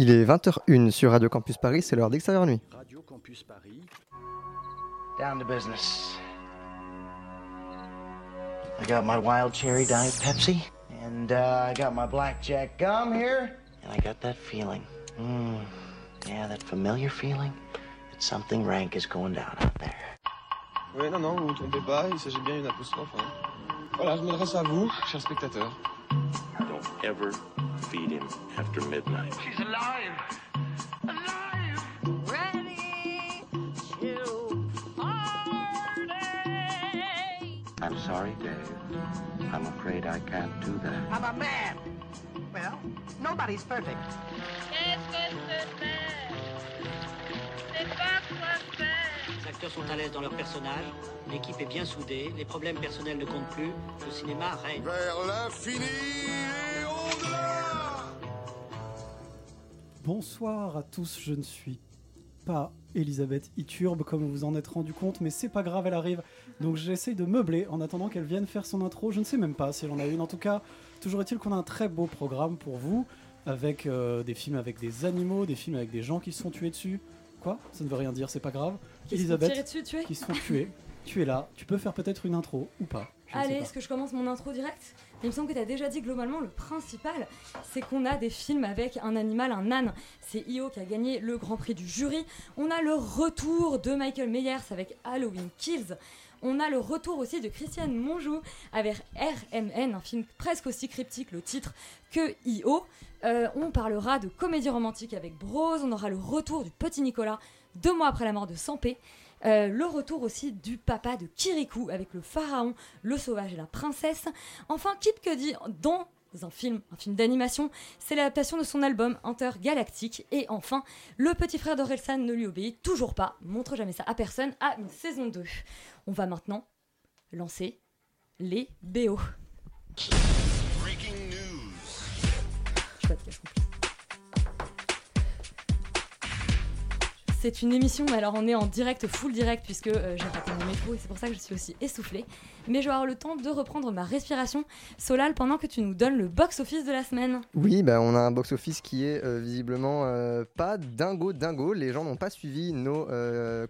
Il est 20h01 sur Radio Campus Paris, c'est l'heure d'extérieur nuit. Radio Campus Paris. Down to business. I got my wild cherry diet Pepsi, and uh, I got my blackjack gum here, and I got that feeling. Mm, yeah, that familiar feeling that something rank is going down out there. Oui, non, non, vous ne vous trompez pas, il s'agit bien d'une apostrophe. hein. Voilà, je m'adresse à vous, chers spectateurs. Ever feed him after midnight. She's alive! Alive! ready to party. I'm sorry, Dave. I'm afraid I can't do that. I'm a man. Well, nobody's perfect. Qu'est-ce que c'est faire C'est pas quoi faire. Les acteurs sont à l'aise dans leur personnage, l'équipe est bien soudée, les problèmes personnels ne comptent plus, le cinéma règne. Vers l'infini Bonsoir à tous, je ne suis pas Elisabeth Iturbe comme vous en êtes rendu compte, mais c'est pas grave, elle arrive. Donc j'essaye de meubler en attendant qu'elle vienne faire son intro. Je ne sais même pas si elle en a une. En tout cas, toujours est-il qu'on a un très beau programme pour vous, avec euh, des films avec des animaux, des films avec des gens qui se font tuer dessus. Quoi? Ça ne veut rien dire, c'est pas grave. Qui Elisabeth, tirer dessus, tuer? qui se font tuer. Tu es là, tu peux faire peut-être une intro ou pas. je Allez, est-ce que je commence mon intro direct? Il me semble que tu as déjà dit globalement le principal, c'est qu'on a des films avec un animal, un âne. C'est Io qui a gagné le Grand Prix du jury. On a le retour de Michael Myers avec Halloween Kills. On a le retour aussi de Christiane Monjou avec RMN, un film presque aussi cryptique, le titre, que Io. Euh, on parlera de comédie romantique avec Bros. On aura le retour du petit Nicolas deux mois après la mort de Sampé. Euh, le retour aussi du papa de Kirikou avec le pharaon, le sauvage et la princesse. Enfin, Kip Cudi dans un film, un film d'animation, c'est l'adaptation de son album Intergalactique. Et enfin, le petit frère d'Orelsan ne lui obéit toujours pas, montre jamais ça à personne, à une saison 2. On va maintenant lancer les BO. Breaking news. Je sais pas de C'est une émission, mais alors on est en direct, full direct, puisque euh, j'ai raté mon métro et c'est pour ça que je suis aussi essoufflée. Mais je vais avoir le temps de reprendre ma respiration. Solal, pendant que tu nous donnes le box-office de la semaine. Oui, bah, on a un box-office qui est euh, visiblement euh, pas dingo dingo. Les gens n'ont pas suivi nos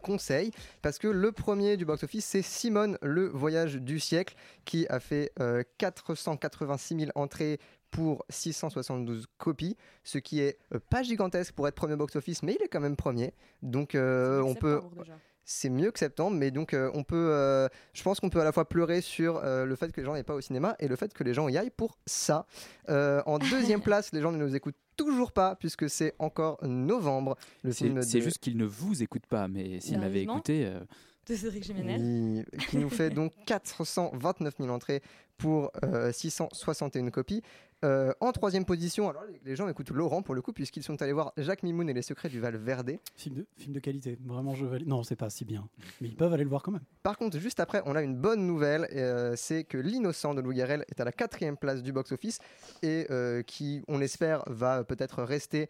conseils parce que le premier du box-office, c'est Simone, le voyage du siècle, qui a fait euh, 486 000 entrées pour 672 copies, ce qui est euh, pas gigantesque pour être premier box-office, mais il est quand même premier. Donc euh, on peut, déjà. c'est mieux que septembre, mais donc euh, on peut, euh, je pense qu'on peut à la fois pleurer sur euh, le fait que les gens n'aient pas au cinéma et le fait que les gens y aillent pour ça. Euh, en deuxième place, les gens ne nous écoutent toujours pas puisque c'est encore novembre. Le C'est film c'est de- juste qu'ils ne vous écoutent pas, mais s'ils m'avaient écouté, euh, De Cédric Jiménez. Oui, qui nous fait donc 429 000 entrées pour euh, 661 copies. Euh, en troisième position, alors les- gens écoutent Laurent pour le coup puisqu'ils sont allés voir Jacques Mimoun et les secrets du Val Verde. Film de, film de qualité, vraiment je valide. Non, c'est pas si bien, mais ils peuvent aller le voir quand même. Par contre, juste après, on a une bonne nouvelle, euh, c'est que L'innocent de Louis Garrel est à la quatrième place du box-office et euh, qui, on espère, va peut-être rester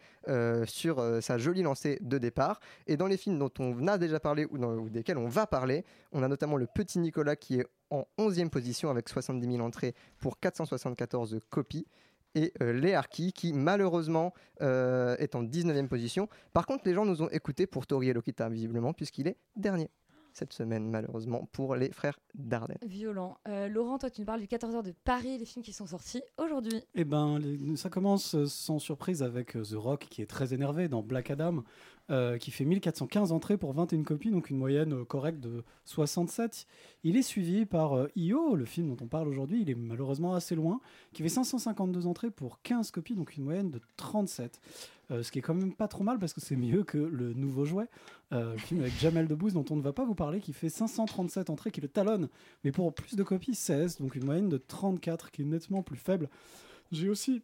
sur sa jolie lancée de départ. Et dans les films dont on a déjà parlé ou, dans- ou desquels on va parler, on a notamment Le Petit Nicolas qui est en 11e position avec 70 000 entrées pour 474 copies. Et euh, Les Harkis qui malheureusement euh, est en 19e position. Par contre, les gens nous ont écoutés pour Tori et Lokita visiblement puisqu'il est dernier cette semaine malheureusement pour les frères Dardenne. Violent. Euh, Laurent, toi, tu nous parles du 14h de Paris, les films qui sont sortis aujourd'hui. Eh ben, les- ça commence euh, sans surprise avec The Rock qui est très énervé dans Black Adam, euh, qui fait 1415 entrées pour 21 copies, donc une moyenne euh, correcte de 67. Il est suivi par euh, Io, le film dont on parle aujourd'hui, il est malheureusement assez loin, qui fait 552 entrées pour 15 copies, donc une moyenne de 37. Euh, ce qui est quand même pas trop mal parce que c'est mieux que le nouveau jouet, le film avec Jamel Debbouze dont on ne va pas vous parler, qui fait 537 entrées, qui le talonne, mais pour plus de copies, 16, donc une moyenne de 34, qui est nettement plus faible. J'ai aussi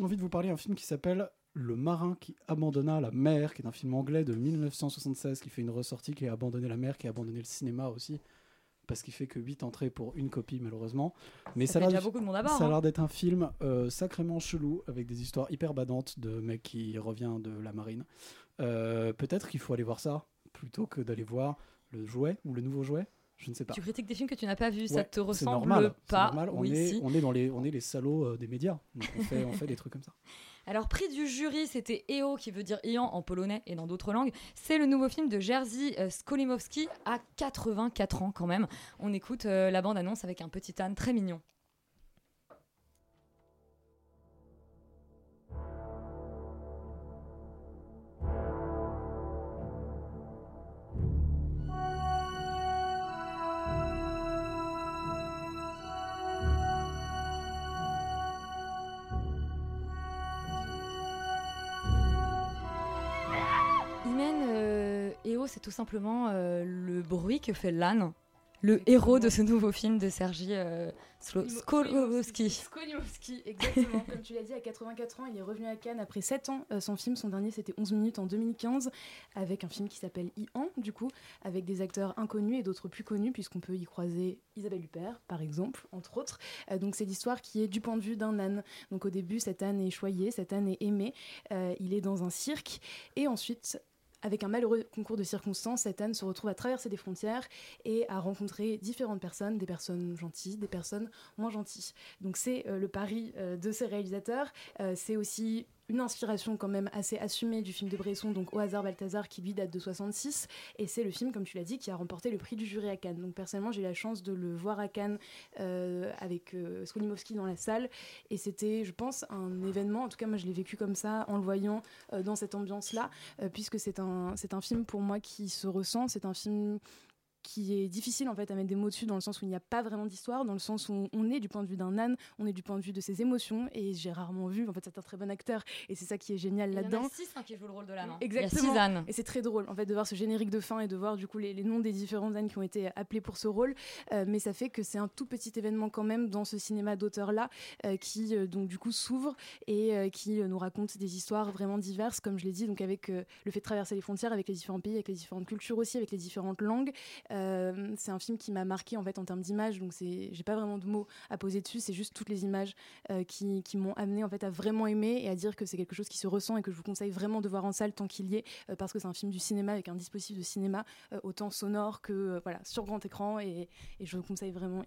envie de vous parler d'un film qui s'appelle Le marin qui abandonna la mer, qui est un film anglais de 1976 qui fait une ressortie, qui a abandonné la mer, qui a abandonné le cinéma aussi, parce qu'il fait que 8 entrées pour une copie malheureusement. Mais ça ça, a l'air- ça hein. d'être un film euh, sacrément chelou, avec des histoires hyper badantes de mec qui revient de la marine. Euh, Peut-être qu'il faut aller voir ça, plutôt que d'aller voir le jouet ou le nouveau jouet. Je ne sais pas. Tu critiques des films que tu n'as pas vus, ça Ouais, te c'est ressemble normal, pas normal. On, Oui, est, si. on, est dans les, on est les salauds euh, des médias. Donc on, fait, on fait des trucs comme ça. Alors, prix du jury, c'était EO, qui veut dire Ian en polonais et dans d'autres langues. C'est le nouveau film de Jerzy euh, Skolimowski à 84 ans quand même. On écoute euh, la bande-annonce avec un petit âne très mignon. Euh, EO, c'est tout simplement euh, le bruit que fait l'âne. Le héros de ce nouveau film de Sergi euh, Skolowski. Skolimowski, exactement. Comme tu l'as dit, à 84 ans, il est revenu à Cannes après 7 ans. Euh, son film, son dernier, c'était 11 minutes en 2015, avec un film qui s'appelle Ian, du coup, avec des acteurs inconnus et d'autres plus connus, puisqu'on peut y croiser Isabelle Huppert, par exemple, entre autres. Euh, donc, c'est l'histoire qui est du point de vue d'un âne. Donc, au début, cet âne est choyé, cet âne est aimé. Il est dans un cirque, et ensuite. Avec un malheureux concours de circonstances, cet âne se retrouve à traverser des frontières et à rencontrer différentes personnes, des personnes gentilles, des personnes moins gentilles. Donc c'est euh, le pari euh, de ces réalisateurs. Euh, c'est aussi une inspiration quand même assez assumée du film de Bresson, donc Au hasard Balthazar, qui lui date de 66. Et c'est le film, comme tu l'as dit, qui a remporté le prix du jury à Cannes. Donc personnellement, j'ai eu la chance de le voir à Cannes euh, avec euh, Skolimowski dans la salle. Et c'était, je pense, un événement. En tout cas, moi, je l'ai vécu comme ça, en le voyant euh, dans cette ambiance-là, euh, puisque c'est un, c'est un film pour moi qui se ressent. C'est un film qui est difficile en fait à mettre des mots dessus dans le sens où il n'y a pas vraiment d'histoire, dans le sens où on est du point de vue d'un âne, on est du point de vue de ses émotions et j'ai rarement vu, en fait c'est un très bon acteur et c'est ça qui est génial Il y en là-dedans. a six hein, qui jouent le rôle de l'âne. hein. Exactement. Il y a six ânes. Et c'est très drôle en fait de voir ce générique de fin et de voir du coup les, les noms des différents ânes qui ont été appelés pour ce rôle. Euh, mais ça fait que c'est un tout petit événement quand même dans ce cinéma d'auteur là qui euh, donc du coup s'ouvre et euh, qui euh, nous raconte des histoires vraiment diverses comme je l'ai dit donc avec euh, le fait de traverser les frontières avec les différents pays, avec les différentes cultures aussi, avec les différentes langues. Euh, c'est un film qui m'a marqué en fait en termes d'image donc c'est j'ai pas vraiment de mots à poser dessus c'est juste toutes les images euh, qui, qui m'ont amené en fait à vraiment aimer et à dire que c'est quelque chose qui se ressent et que je vous conseille vraiment de voir en salle tant qu'il y est euh, parce que c'est un film du cinéma avec un dispositif de cinéma euh, autant sonore que euh, voilà sur grand écran et, et je vous conseille vraiment.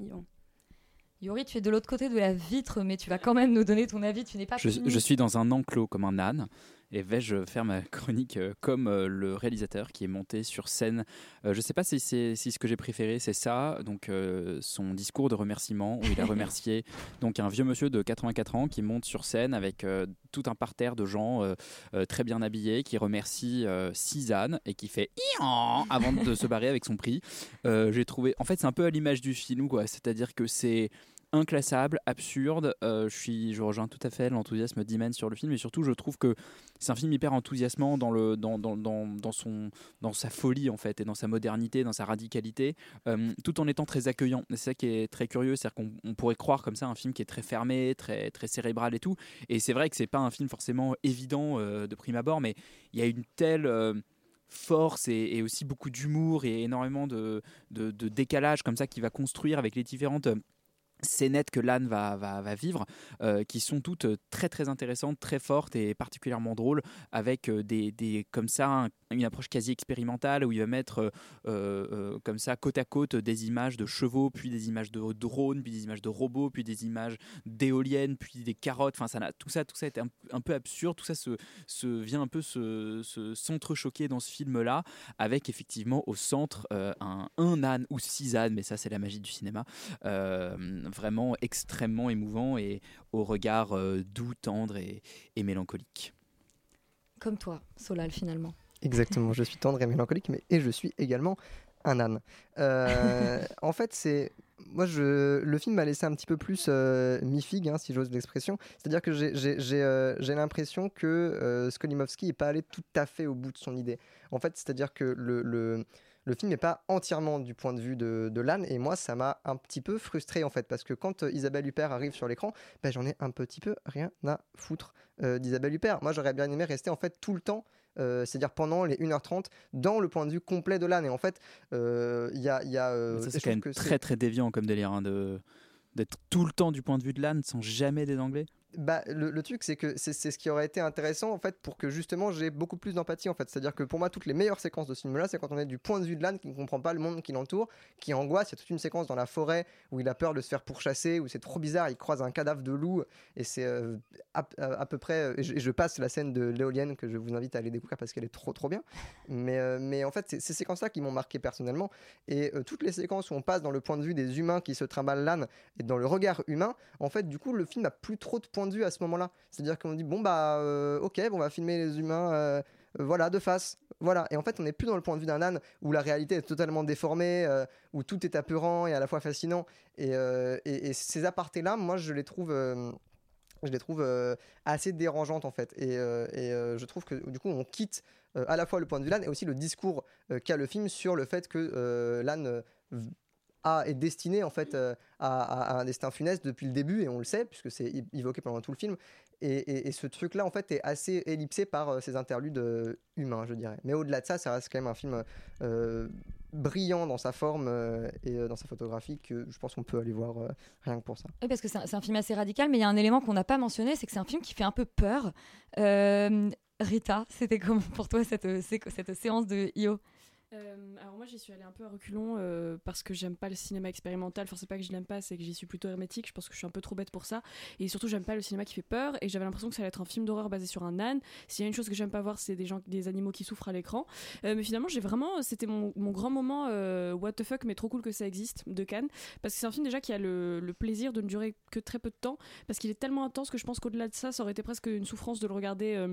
Yori, tu es de l'autre côté de la vitre, mais tu vas quand même nous donner ton avis. Tu n'es pas Je, je suis dans un enclos comme un âne. Et vais-je faire ma chronique euh, comme euh, le réalisateur qui est monté sur scène Euh, Je ne sais pas si, c'est- si ce que j'ai préféré, c'est ça, donc son discours de remerciement où il a remercié donc un vieux monsieur de 84 ans qui monte sur scène avec tout un parterre de gens très bien habillés qui remercie ânes et qui fait Ian avant de se barrer avec son prix. J'ai trouvé, en fait, c'est un peu à l'image du film, quoi. C'est-à-dire que c'est inclassable, absurde. Euh, je suis, je rejoins tout à fait l'enthousiasme d'Imen sur le film, et surtout, je trouve que c'est un film hyper enthousiasmant dans le, dans, dans, dans, son, dans sa folie en fait, et dans sa modernité, dans sa radicalité, euh, tout en étant très accueillant. C'est ça qui est très curieux, c'est-à-dire qu'on on pourrait croire comme ça un film qui est très fermé, très, très cérébral et tout. Et c'est vrai que c'est pas un film forcément évident euh, de prime abord, mais il y a une telle force et, aussi beaucoup d'humour et énormément de, de, de décalage comme ça qui va construire avec les différentes scénettes que l'âne va, vivre, euh, qui sont toutes euh, très très intéressantes, très fortes et particulièrement drôles, avec euh, des, comme ça un- une approche quasi expérimentale où il va mettre comme ça côte à côte des images de chevaux, puis des images de drones, puis des images de robots, puis des images d'éoliennes, puis des carottes. Enfin, ça tout ça, tout ça est un, un peu absurde. Tout ça se, vient un peu se, se s'entrechoquer dans ce film-là, avec effectivement au centre un, un âne ou six ânes, mais ça c'est la magie du cinéma, vraiment extrêmement émouvant et au regard euh, doux, tendre et, et mélancolique. Comme toi, Solal, finalement. Exactement, je suis tendre et mélancolique, mais et je suis également un âne. Euh, en fait, c'est moi, je, le film m'a laissé un petit peu plus euh, mi-figue, hein, si j'ose l'expression. C'est-à-dire que j'ai- j'ai j'ai, euh, j'ai l'impression que euh, Skolimowski n'est pas allé tout à fait au bout de son idée. En fait, c'est-à-dire que le, le, le film n'est pas entièrement du point de vue de, de l'âne, et moi, ça m'a un petit peu frustré, en fait, parce que quand euh, Isabelle Huppert arrive sur l'écran, ben, j'en ai un petit peu rien à foutre euh, d'Isabelle Huppert. Moi, j'aurais bien aimé rester, en fait, tout le temps euh, c'est-à-dire pendant les 1h30 dans le point de vue complet de l'âne. Et en fait, euh, il y a. il y a, euh, ça c'est quand même très très déviant comme délire hein, de d'être tout le temps du point de vue de l'âne sans jamais des anglais. Bah, le, truc, c'est que c'est ce qui aurait été intéressant en fait pour que justement j'ai beaucoup plus d'empathie en fait. C'est-à-dire que pour moi, toutes les meilleures séquences de ce film-là, c'est quand on est du point de vue de l'âne qui ne comprend pas le monde qui l'entoure, qui angoisse. Il y a toute une séquence dans la forêt où il a peur de se faire pourchasser, où c'est trop bizarre. Il croise un cadavre de loup et c'est euh, à, peu près. euh, Et je, passe la scène de l'éolienne que je vous invite à aller découvrir parce qu'elle est trop trop bien. Mais, euh, en fait, c'est ces séquences-là qui m'ont marqué personnellement. Et toutes les séquences où on passe dans le point de vue des humains qui se trimballent l'âne et dans le regard humain, en fait, du coup, le film a plus trop de point de vue à ce moment-là. C'est-à-dire qu'on dit, bon, bah, euh, ok, bon, on va filmer les humains, euh, euh, voilà, de face. Voilà. Et en fait, on n'est plus dans le point de vue d'un âne où la réalité est totalement déformée, où tout est apeurant et à la fois fascinant. Et, et- ces apartés-là, moi, je les trouve. je les trouve assez dérangeantes en fait et, je trouve que du coup on quitte à la fois le point de vue l'âne et aussi le discours qu'a le film sur le fait que l'âne est destiné en fait euh, à, un destin funeste depuis le début et on le sait puisque c'est évoqué pendant tout le film. Et, ce truc là en fait est assez ellipsé par euh, ces interludes euh, humains je dirais. Mais au-delà de ça ça reste quand même un film brillant dans sa forme et dans sa photographie que je pense qu'on peut aller voir rien que pour ça. Oui, parce que c'est un, film assez radical, mais il y a un élément qu'on n'a pas mentionné, c'est que c'est un film qui fait un peu peur. Rita, c'était comment pour toi cette, cette séance de IO Euh, alors moi j'y suis allée un peu à reculons euh, parce que j'aime pas le cinéma expérimental. Enfin c'est pas que je l'aime pas, c'est que j'y suis plutôt hermétique. Je pense que je suis un peu trop bête pour ça. Et surtout j'aime pas le cinéma qui fait peur. Et j'avais l'impression que ça allait être un film d'horreur basé sur un âne. S'il y a une chose que j'aime pas voir, c'est des gens, des animaux qui souffrent à l'écran. Euh, mais finalement j'ai vraiment, c'était mon, grand moment what the fuck, mais trop cool que ça existe de Cannes. Parce que c'est un film déjà qui a le plaisir de ne durer que très peu de temps. Parce qu'il est tellement intense que je pense qu'au-delà de ça, ça aurait été presque une souffrance de le regarder.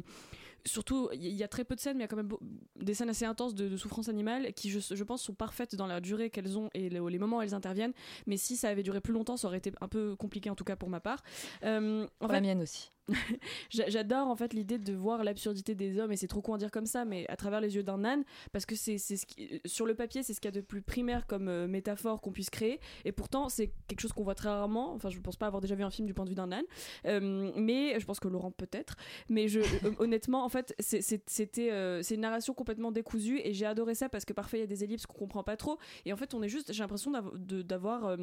Surtout, il y a très peu de scènes, mais il y a quand même des scènes assez intenses de, de souffrance animale qui, je, je pense, sont parfaites dans la durée qu'elles ont et le- les moments où elles interviennent. Mais si ça avait duré plus longtemps, ça aurait été un peu compliqué, en tout cas pour ma part. Euh, en Pour fait, la mienne aussi. J'a- J'adore en fait l'idée de voir l'absurdité des hommes et c'est trop con à dire comme ça mais à travers les yeux d'un âne parce que c'est ce qui sur le papier c'est ce qu'il y a de plus primaire comme euh, métaphore qu'on puisse créer et pourtant c'est quelque chose qu'on voit très rarement enfin je pense pas avoir déjà vu un film du point de vue d'un âne Euh, mais je pense que Laurent peut-être mais euh, honnêtement en fait c'était euh, c'est une narration complètement décousue et j'ai adoré ça parce que parfois il y a des ellipses qu'on comprend pas trop et en fait on est juste j'ai l'impression d'avoir euh,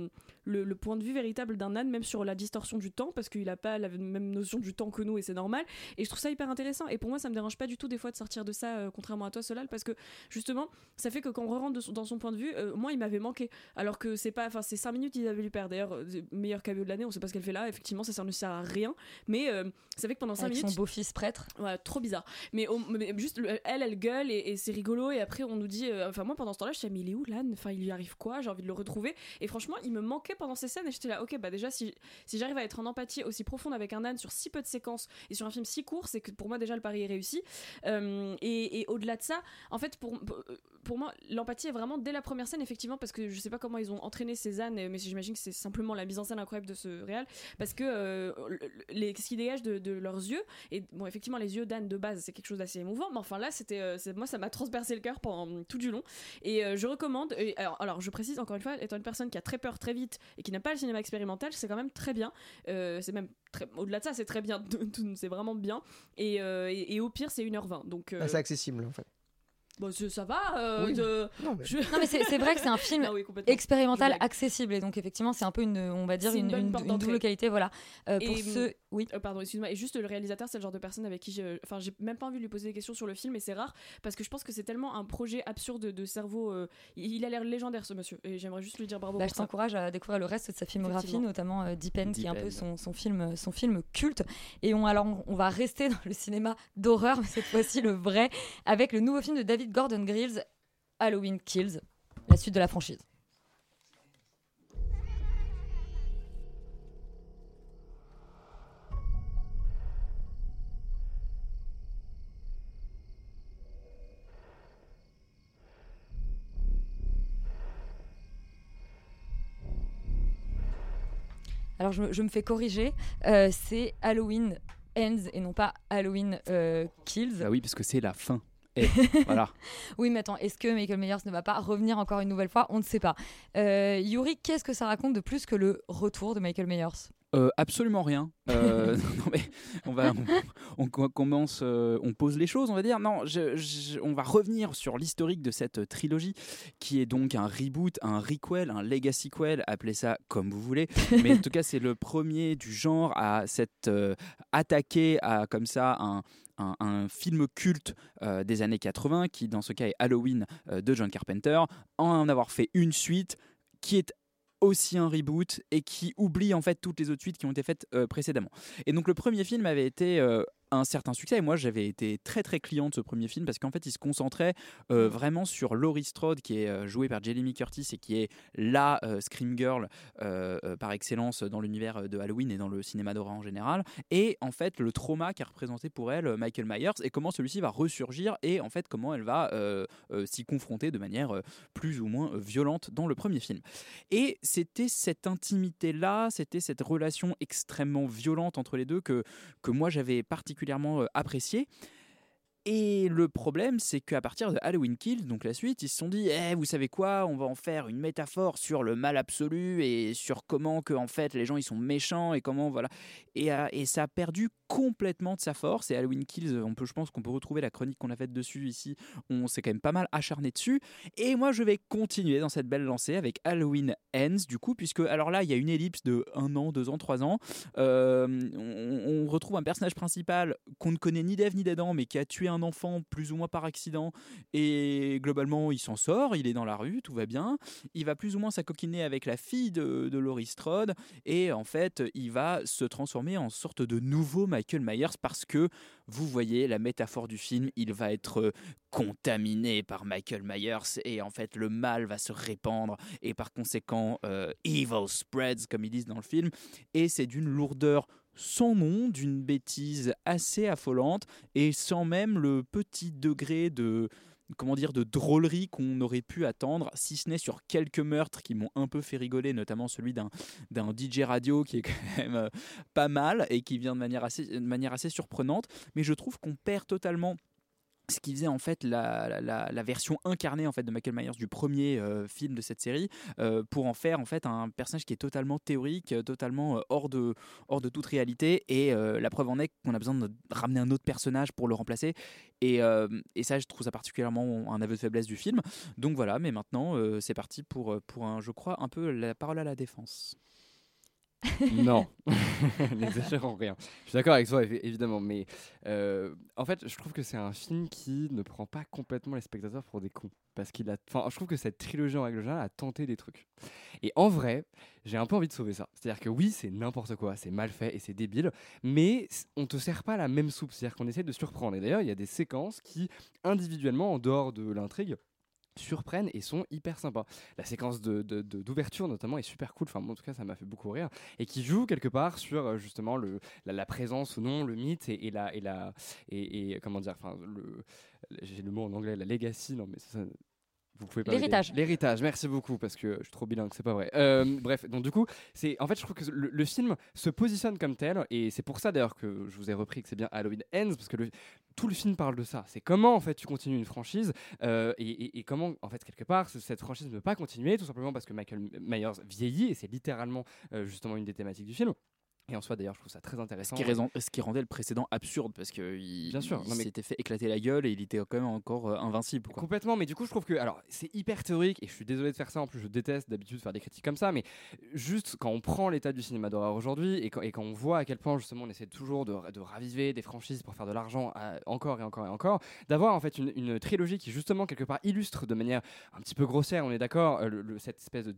le, le point de vue véritable d'un âne même sur la distorsion du temps parce qu'il a pas la même notion du temps que nous et c'est normal et je trouve ça hyper intéressant et pour moi ça me dérange pas du tout des fois de sortir de ça euh, contrairement à toi Solal parce que justement ça fait que quand on rentre son- dans son point de vue euh, moi il m'avait manqué alors que c'est pas enfin c'est 5 minutes il avait lui perdre d'ailleurs euh, meilleur caveau de l'année on sait pas ce qu'elle fait là effectivement ça, ne sert à rien mais ça fait que pendant 5 Avec minutes son beau-fils prêtre. Ouais, trop bizarre. Mais, juste, le- elle, elle gueule et, et c'est rigolo. Et après, on nous dit. Enfin, moi, pendant ce temps-là, je disais, mais il est où l'âne Enfin, il lui arrive quoi? J'ai envie de le retrouver. Et franchement, il me manquait pendant ces scènes. Et j'étais là, ok, bah déjà, si, si j'arrive à être en empathie aussi profonde avec un âne sur si peu de séquences et sur un film si court, c'est que pour moi, déjà, le pari est réussi. Euh, et au-delà de ça, en fait, pour, pour- moi, l'empathie est vraiment dès la première scène, effectivement, parce que je sais pas comment ils ont entraîné ânes, mais j'imagine que c'est simplement la mise en scène incroyable de ce réal, parce que euh, le- le- les, ce qui dégage de, leurs yeux, et bon, effectivement, les yeux d'âne de base, c'est quelque chose d'assez émouvant, mais enfin là, c'était, euh, moi, ça m'a transpercé le cœur pendant tout du long, et je recommande. alors, je précise encore une fois, étant une personne qui a très peur très vite et qui n'a pas le cinéma expérimental, c'est quand même très bien. C'est même au-delà de ça, c'est très bien, c'est vraiment bien, et, euh, et, et au pire, c'est 1h20, donc. euh, Ah, c'est accessible en fait Bon, ça ça va. euh, Oui. de- Non, mais- je- Non, mais c'est vrai que c'est un film Ah oui, expérimental, accessible, et donc effectivement, c'est un peu une, on va dire, une une, une- double qualité. Voilà. Euh, pour Et, ceux, oui. euh, pardon, excuse-moi. Et juste le réalisateur, c'est le genre de personne avec qui j'ai. Enfin, j'ai même pas envie de lui poser des questions sur le film, et c'est rare parce que je pense que c'est tellement un projet absurde de cerveau. euh, il a l'air légendaire ce monsieur, et j'aimerais juste lui dire bravo Bah, pour je t'encourage à découvrir le reste de sa filmographie, notamment euh, Deep End, qui est un peu son, son film, son film culte. Et on, alors, on va rester dans le cinéma d'horreur, mais cette fois-ci le vrai, avec le nouveau film de David Gordon Grylls, Halloween Kills, la suite de la franchise. Alors je, me- fais corriger, euh, c'est Halloween Ends et non pas Halloween euh, Kills. Bah oui, parce que c'est la fin. Et voilà. Oui, mais attends, est-ce que Michael Myers ne va pas revenir encore une nouvelle fois? On ne sait pas. Euh, Yuri, qu'est-ce que ça raconte de plus que le retour de Michael Myers? Euh, absolument rien. Euh, non, mais on va, on, on commence, euh, on pose les choses, on va dire. Non, je- je- on va revenir sur l'historique de cette trilogie, qui est donc un reboot, un requel, un legacy quel, appelez ça comme vous voulez. Mais en tout cas, c'est le premier du genre à s'être attaqué à comme ça un un, film culte euh, des années 80, qui dans ce cas est Halloween euh, de John Carpenter, en avoir fait une suite qui est aussi un reboot et qui oublie en fait toutes les autres suites qui ont été faites euh, précédemment. Et donc le premier film avait été un certain succès. Et moi j'avais été très très client de ce premier film parce qu'en fait il se concentrait euh, vraiment sur Laurie Strode qui est euh, jouée par Lee Curtis et qui est la euh, Scream Girl euh, par excellence dans l'univers de Halloween et dans le cinéma d'horreur en général. Et en fait le trauma qu'a représenté pour elle Michael Myers et comment celui-ci va ressurgir et en fait comment elle va s'y confronter de manière plus ou moins violente dans le premier film. Et c'était cette intimité-là, c'était cette relation extrêmement violente entre les deux que, que moi j'avais particulièrement euh, appréciée. Et le problème, c'est qu'à partir de Halloween Kills, donc la suite, ils se sont dit, eh, vous savez quoi, on va en faire une métaphore sur le mal absolu et sur comment que en fait les gens ils sont méchants et comment voilà. Et, euh, ça a perdu complètement de sa force. Et Halloween Kills, je pense qu'on peut retrouver la chronique qu'on a faite dessus ici. On s'est quand même pas mal acharné dessus. Et moi, je vais continuer dans cette belle lancée avec Halloween Ends, du coup, puisque alors là, il y a une ellipse de un an, deux ans, trois ans. Euh, on, on retrouve un personnage principal qu'on ne connaît ni d'Ève ni d'Adam, mais qui a tué un enfant plus ou moins par accident. Et globalement, il s'en sort, il est dans la rue, tout va bien. Il va plus ou moins s'acoquiner avec la fille de, de Laurie Strode. Et en fait, il va se transformer en sorte de nouveau Michael Myers parce que, vous voyez, la métaphore du film, il va être euh, contaminé par Michael Myers et en fait, le mal va se répandre et par conséquent, euh, evil spreads, comme ils disent dans le film. Et c'est d'une lourdeur sans nom, d'une bêtise assez affolante et sans même le petit degré de comment dire de drôlerie qu'on aurait pu attendre si ce n'est sur quelques meurtres qui m'ont un peu fait rigoler notamment celui d'un d'un DJ radio qui est quand même euh, pas mal et qui vient de manière assez de manière assez surprenante. Mais je trouve qu'on perd totalement ce qui faisait en fait la, version incarnée en fait de Michael Myers du premier euh, film de cette série euh, pour en faire en fait un personnage qui est totalement théorique, euh, totalement hors de hors de toute réalité. Et la preuve en est qu'on a besoin de ramener un autre personnage pour le remplacer. Et, et ça je trouve ça particulièrement un aveu de faiblesse du film. Donc voilà mais maintenant c'est parti pour pour un je crois un peu la parole à la défense. Non, n'exagérons rien. Je suis d'accord avec toi, évi- évidemment, mais euh, en fait, je trouve que c'est un film qui ne prend pas complètement les spectateurs pour des cons. Parce qu'il a. Enfin, je trouve que cette trilogie en règle générale a tenté des trucs. Et en vrai, j'ai un peu envie de sauver ça. C'est-à-dire que oui, c'est n'importe quoi, c'est mal fait et c'est débile, mais on te sert pas la même soupe. C'est-à-dire qu'on essaie de surprendre. Et d'ailleurs, il y a des séquences qui, individuellement, en dehors de l'intrigue, surprennent et sont hyper sympas. La séquence de- d'ouverture notamment est super cool, enfin moi, en tout cas ça m'a fait beaucoup rire, et qui joue quelque part sur euh, justement le, la, présence ou non, le mythe et, et la, et, la, et, comment dire, enfin le, j'ai le mot en anglais, la legacy, non mais ça- vous pouvez pas. L'héritage. L'héritage, merci beaucoup parce que je suis trop bilingue, c'est pas vrai. Euh, bref, donc du coup, c'est en fait, je trouve que le, le film se positionne comme tel et c'est pour ça d'ailleurs que je vous ai repris que c'est bien Halloween Ends parce que le, tout le film parle de ça. C'est comment en fait tu continues une franchise euh, et, et- et comment en fait quelque part ce- cette franchise ne peut pas continuer tout simplement parce que Michael Myers vieillit et c'est littéralement euh, justement une des thématiques du film. Et en soi d'ailleurs, je trouve ça très Ce intéressant. qui, raison- ce qui rendait le précédent absurde parce que il, Bien sûr, il non, mais- s'était fait éclater la gueule et il était quand même encore euh, invincible. quoi. Complètement, mais du coup, je trouve que alors c'est hyper théorique et je suis désolé de faire ça. En plus, je déteste d'habitude faire des critiques comme ça, mais juste quand on prend l'état du cinéma d'horreur aujourd'hui et quand, et quand on voit à quel point justement on essaie toujours de, de raviver des franchises pour faire de l'argent encore et encore et encore, d'avoir en fait une, une trilogie qui justement quelque part illustre de manière un petit peu grossière, on est d'accord, euh, cette espèce de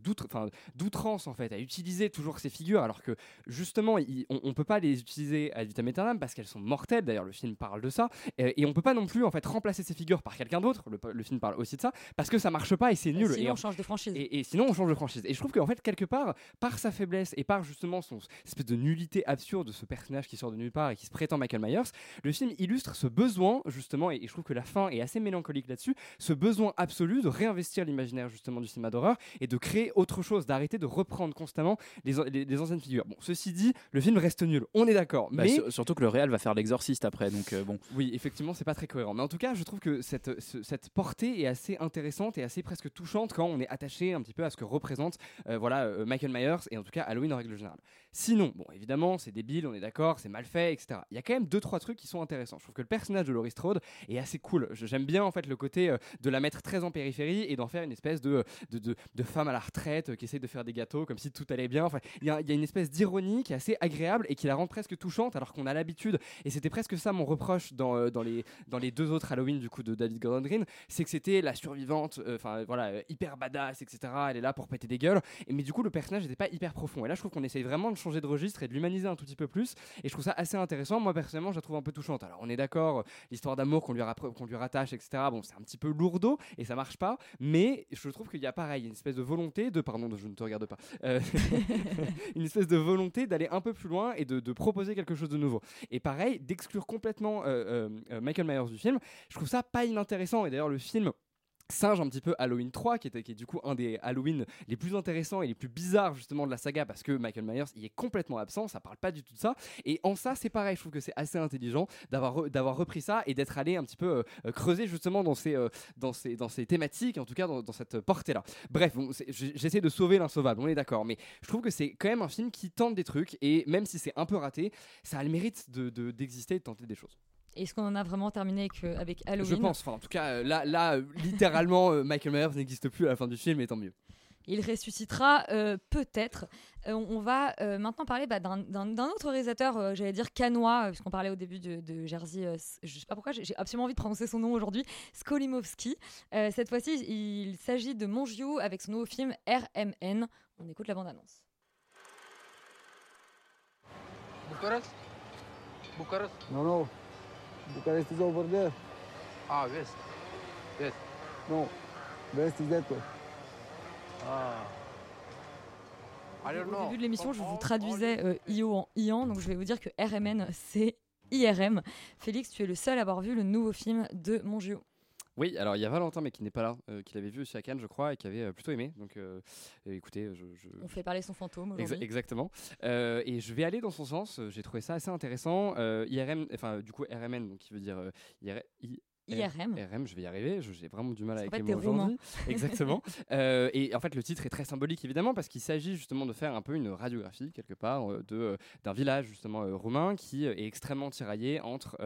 d'outrance en fait à utiliser toujours ces figures alors que justement on, on peut pas les utiliser à vitam aeternam parce qu'elles sont mortelles. D'ailleurs, le film parle de ça euh, et on peut pas non plus en fait remplacer ces figures par quelqu'un d'autre. Le, le film parle aussi de ça parce que ça marche pas et c'est nul. Sinon, et on change de franchise. et, et sinon, on change de franchise. Et je trouve qu'en fait, quelque part, par sa faiblesse et par justement son espèce de nullité absurde de ce personnage qui sort de nulle part et qui se prétend Michael Myers, le film illustre ce besoin, justement, et, et je trouve que la fin est assez mélancolique là-dessus, ce besoin absolu de réinvestir l'imaginaire justement du cinéma d'horreur et de créer autre chose, d'arrêter de reprendre constamment les, an- les- les anciennes figures. Bon, ceci dit, le film reste nul, on est d'accord. Bah, mais sur- surtout que le réal va faire l'exorciste après, donc euh, bon. oui, effectivement, c'est pas très cohérent. Mais en tout cas, je trouve que cette, ce- cette portée est assez intéressante et assez presque touchante quand on est attaché un petit peu à ce que représente euh, voilà, euh, Michael Myers et en tout cas Halloween en règle générale. Sinon, bon, évidemment, c'est débile, on est d'accord, c'est mal fait, etc. Il y a quand même deux trois trucs qui sont intéressants. Je trouve que le personnage de Laurie Strode est assez cool. J'aime bien en fait le côté euh, de la mettre très en périphérie et d'en faire une espèce de, de, de- femme à la retraite euh, qui essaye de faire des gâteaux comme si tout allait bien. Enfin, il y, a- une espèce d'ironie qui est assez agréable et qui la rend presque touchante alors qu'on a l'habitude, et c'était presque ça mon reproche dans, euh, dans, les, dans les deux autres Halloween du coup de David Gordon Green, c'est que c'était la survivante, enfin voilà, hyper badass, etc. Elle est là pour péter des gueules, mais du coup le personnage n'était pas hyper profond. Et là je trouve qu'on essaye vraiment de changer de registre et de l'humaniser un tout petit peu plus, et je trouve ça assez intéressant. Moi personnellement je la trouve un peu touchante. Alors on est d'accord, l'histoire d'amour qu'on lui, qu'on lui rattache, etc. Bon c'est un petit peu lourdeau et ça marche pas, mais je trouve qu'il y a pareil, une espèce de volonté de, pardon, je ne te regarde pas, euh, une espèce de volonté d'aller un peu plus loin et de, proposer quelque chose de nouveau. Et pareil, d'exclure complètement euh, euh, Michael Myers du film, je trouve ça pas inintéressant. Et d'ailleurs, le film singe un petit peu Halloween 3 qui est, du coup un des Halloween les plus intéressants et les plus bizarres justement de la saga parce que Michael Myers il est complètement absent ça parle pas du tout de ça. Et en ça c'est pareil je trouve que c'est assez intelligent d'avoir d'avoir repris ça et d'être allé un petit peu euh, creuser justement dans ces, euh, dans ces dans ces thématiques en tout cas dans, cette portée là bref j'essaie de sauver l'insauvable on est d'accord mais je trouve que c'est quand même un film qui tente des trucs et même si c'est un peu raté ça a le mérite de- d'exister et de tenter des choses Est-ce qu'on en a vraiment terminé avec, euh, avec Halloween je pense, enfin, en tout cas, euh, là, là euh, littéralement, euh, Michael Myers n'existe plus à la fin du film, et tant mieux. Il ressuscitera euh, peut-être. Euh, on va euh, maintenant parler bah, d'un- autre réalisateur, euh, j'allais dire canois, euh, puisqu'on parlait au début de, de Jersey. euh, je sais pas pourquoi, j'ai absolument envie de prononcer son nom aujourd'hui. Skolimowski. Euh, cette fois-ci, il s'agit de Mongiou avec son nouveau film RMN. On écoute la bande-annonce. Bucharest? Bucharest? Bucharest is over there. Ah, west. West. No. West is that way. Ah. Au début de l'émission, je vous traduisais euh, IO en IAN, donc je vais vous dire que RMN, c'est IRM. Félix, tu es le seul à avoir vu le nouveau film de Mongiou. Oui, alors il y a Valentin, mais qui n'est pas là, euh, qui l'avait vu aussi à Cannes, je crois, et qui avait euh, plutôt aimé. Donc euh, écoutez, je. je- On fait parler son fantôme aujourd'hui. exactement. Euh, et je vais aller dans son sens. J'ai trouvé ça assez intéressant. IRM, enfin du coup RMN, donc qui veut dire IR- I- IRM. RM, je vais y arriver. J'ai vraiment du mal Parce avec les mots aujourd'hui. Exactement. Euh, et en fait, le titre est très symbolique évidemment parce qu'il s'agit justement de faire un peu une radiographie quelque part euh, de euh, d'un village justement euh, roumain qui est extrêmement tiraillé entre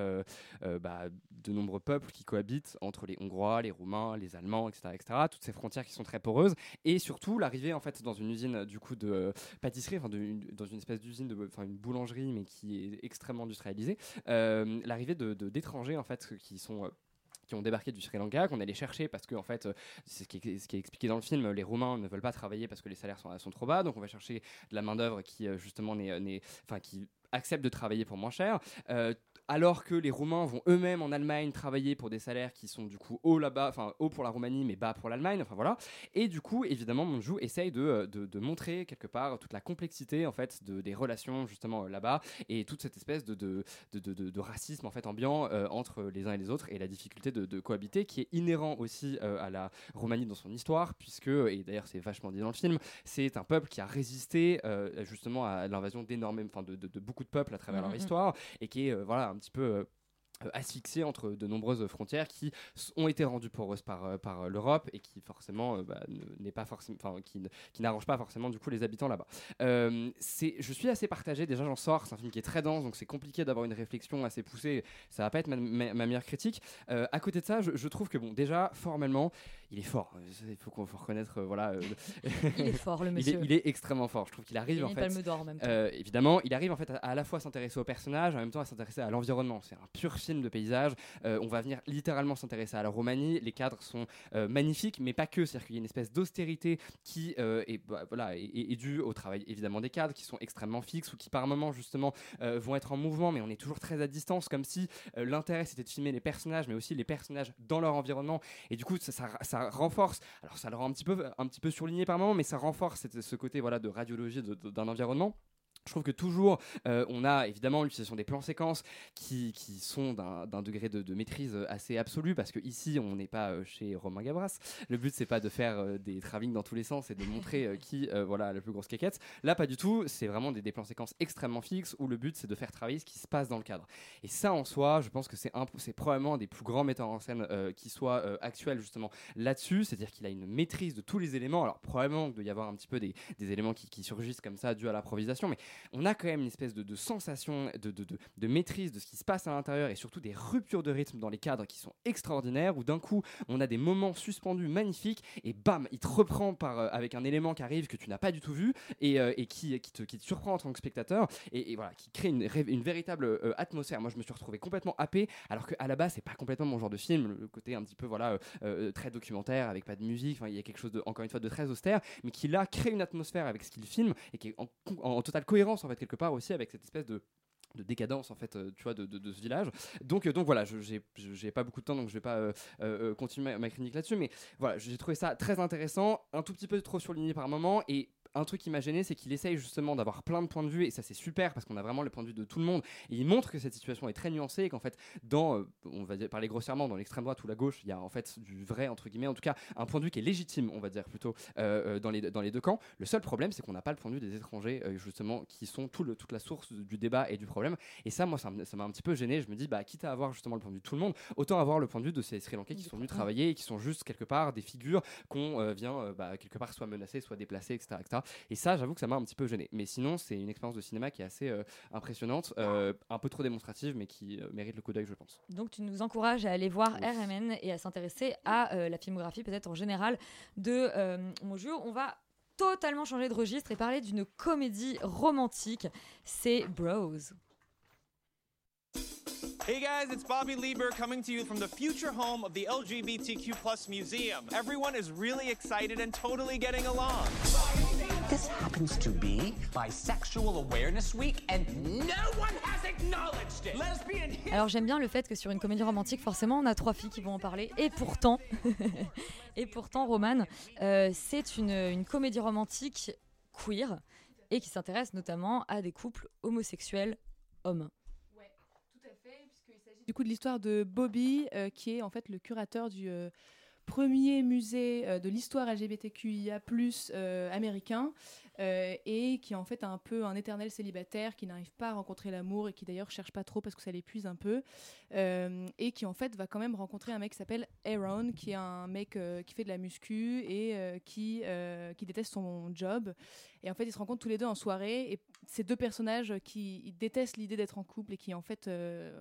bah, de nombreux peuples qui cohabitent entre les Hongrois, les Roumains, les Allemands, etc., etc. Toutes ces frontières qui sont très poreuses et surtout l'arrivée en fait dans une usine du coup de pâtisserie, enfin dans une espèce d'usine, enfin une boulangerie mais qui est extrêmement industrialisée. l'arrivée de d'étrangers en fait qui sont qui ont débarqué du Sri Lanka, qu'on allait chercher parce que en fait, euh, c'est ce qui, est, expliqué dans le film, les Roumains ne veulent pas travailler parce que les salaires sont, sont trop bas, donc on va chercher de la main d'œuvre qui euh, justement n'est- enfin qui accepte de travailler pour moins cher. Euh, alors que les Roumains vont eux-mêmes en Allemagne travailler pour des salaires qui sont du coup hauts là-bas, enfin hauts pour la Roumanie mais bas pour l'Allemagne, enfin voilà. Et du coup, évidemment, Monjou essaye de, euh, de, montrer quelque part toute la complexité en fait de, des relations justement euh, là-bas et toute cette espèce de, de, racisme en fait ambiant entre les uns et les autres et la difficulté de, cohabiter qui est inhérent aussi à la Roumanie dans son histoire puisque et d'ailleurs c'est vachement dit dans le film c'est un peuple qui a résisté justement à l'invasion d'énormément enfin de, de beaucoup de peuples à travers leur mhm. histoire et qui est euh, voilà un petit peu euh, euh, asphyxié entre de nombreuses frontières qui ont été rendues poreuses par, euh, par euh, l'Europe et qui forcément bah, ne- n'est pas forcément enfin qui, n'arrange pas forcément du coup les habitants là-bas. Euh, c'est je suis assez partagé déjà j'en sors c'est un film qui est très dense donc c'est compliqué d'avoir une réflexion assez poussée ça va pas être ma, ma- ma meilleure critique. Euh, à côté de ça je, je trouve que bon déjà formellement il est fort il faut qu'on reconnaître euh, voilà Il est fort, le Il est- monsieur. il est extrêmement fort je trouve qu'il arrive Il en fait en même temps. évidemment, il arrive en fait à, à la fois s'intéresser au personnage, en même temps à s'intéresser à l'environnement. C'est un pur de paysage. Euh, on va venir littéralement s'intéresser à la Roumanie. Les cadres sont euh, magnifiques, mais pas que. C'est-à-dire qu'il y a une espèce d'austérité qui euh, est, bah, voilà, est, due au travail évidemment des cadres qui sont extrêmement fixes ou qui par moments justement vont être en mouvement, mais on est toujours très à distance, comme si l'intérêt c'était de filmer les personnages, mais aussi les personnages dans leur environnement. Et du coup, ça, ça- renforce. Alors, ça le rend un petit peu, un petit peu surligné par moment, mais ça renforce ce côté voilà de radiologie d'un environnement. Je trouve que toujours, euh, on a évidemment l'utilisation des plans séquences qui, qui sont d'un degré de, maîtrise euh, assez absolu parce que ici on n'est pas euh, chez Romain Gabras. Le but c'est pas de faire des travelling dans tous les sens et de montrer qui voilà a la plus grosse quéquette. Là pas du tout. C'est vraiment des, plans séquences extrêmement fixes où le but c'est de faire travailler ce qui se passe dans le cadre. Et ça en soi, je pense que c'est probablement un des plus grands metteurs en scène qui soit actuel justement là-dessus. C'est-à-dire qu'il a une maîtrise de tous les éléments. Alors probablement qu'il doit y avoir un petit peu des, des éléments qui, qui surgissent comme ça dû à l'improvisation, mais on a quand même une espèce de, sensation de, de, de- maîtrise de ce qui se passe à l'intérieur et surtout des ruptures de rythme dans les cadres qui sont extraordinaires où d'un coup on a des moments suspendus magnifiques et bam il te reprend par, euh, avec un élément qui arrive que tu n'as pas du tout vu et, euh, et qui, te, qui te surprend en tant que spectateur et, voilà qui crée une, une véritable euh, atmosphère. Moi je me suis retrouvé complètement happé alors qu'à la base c'est pas complètement mon genre de film. Le côté un petit peu voilà très documentaire avec pas de musique il y a quelque chose de encore une fois de très austère mais qui là crée une atmosphère avec ce qu'il filme et qui est en, co- en totale cohérence en fait quelque part aussi avec cette espèce de de décadence en fait euh, tu vois de, ce village. Donc euh, donc voilà je j'ai pas beaucoup de temps donc je vais pas euh, continuer ma, ma là-dessus mais voilà j'ai trouvé ça très intéressant un tout petit peu trop surligné par moment et un truc qui m'a gêné, c'est qu'il essaye justement d'avoir plein de points de vue, et ça c'est super parce qu'on a vraiment le point de vue de tout le monde, et il montre que cette situation est très nuancée, et qu'en fait, dans, euh, on va dire- parler grossièrement, dans l'extrême droite ou la gauche, il y a en fait du vrai, entre guillemets, en tout cas, un point de vue qui est légitime, on va dire plutôt, euh, euh, dans, les, dans les deux camps. Le seul problème, c'est qu'on n'a pas le point de vue des étrangers, euh, justement, qui sont tout le, toute la source du débat et du problème. Et ça, moi, ça m'a un petit peu gêné. Je me dis, bah, quitte à avoir justement le point de vue de tout le monde, autant avoir le point de vue de ces Sri Lankais qui sont venus travailler et qui sont juste quelque part des figures qu'on vient bah, quelque part soit menacer, soit déplacer, etc. etc. Et ça, j'avoue que ça m'a un petit peu gêné. Mais sinon, c'est une expérience de cinéma qui est assez euh, impressionnante, euh, un peu trop démonstrative, mais qui euh, mérite le coup d'œil, je pense. Donc tu nous encourages à aller voir RMN et à s'intéresser à euh, la filmographie peut-être en général de euh, Moju. On va totalement changer de registre et parler d'une comédie romantique. C'est Bros. Hey guys, it's Bobby Lieber coming to you from the future home of the LGBTQ plus museum. Everyone is really excited and totally getting along. This happens to be Bisexual Awareness Week, and no one has acknowledged it. Lesbian Alors j'aime bien le fait que sur une comédie romantique, forcément, on a trois filles qui vont en parler. Et pourtant, et pourtant, Roman, euh, c'est une, une comédie romantique queer et qui s'intéresse notamment à des couples homosexuels hommes. du coup de l'histoire de Bobby, euh, qui est en fait le curateur du euh, premier musée euh, de l'histoire LGBTQIA+ euh, américain, euh, et qui en fait un peu un éternel célibataire qui n'arrive pas à rencontrer l'amour et qui d'ailleurs cherche pas trop parce que ça l'épuise un peu, euh, et qui en fait va quand même rencontrer un mec qui s'appelle Aaron, qui est un mec euh, qui fait de la muscu et qui qui déteste son job. Et en fait, ils se rencontrent tous les deux en soirée. Et ces deux personnages qui détestent l'idée d'être en couple et qui, en fait,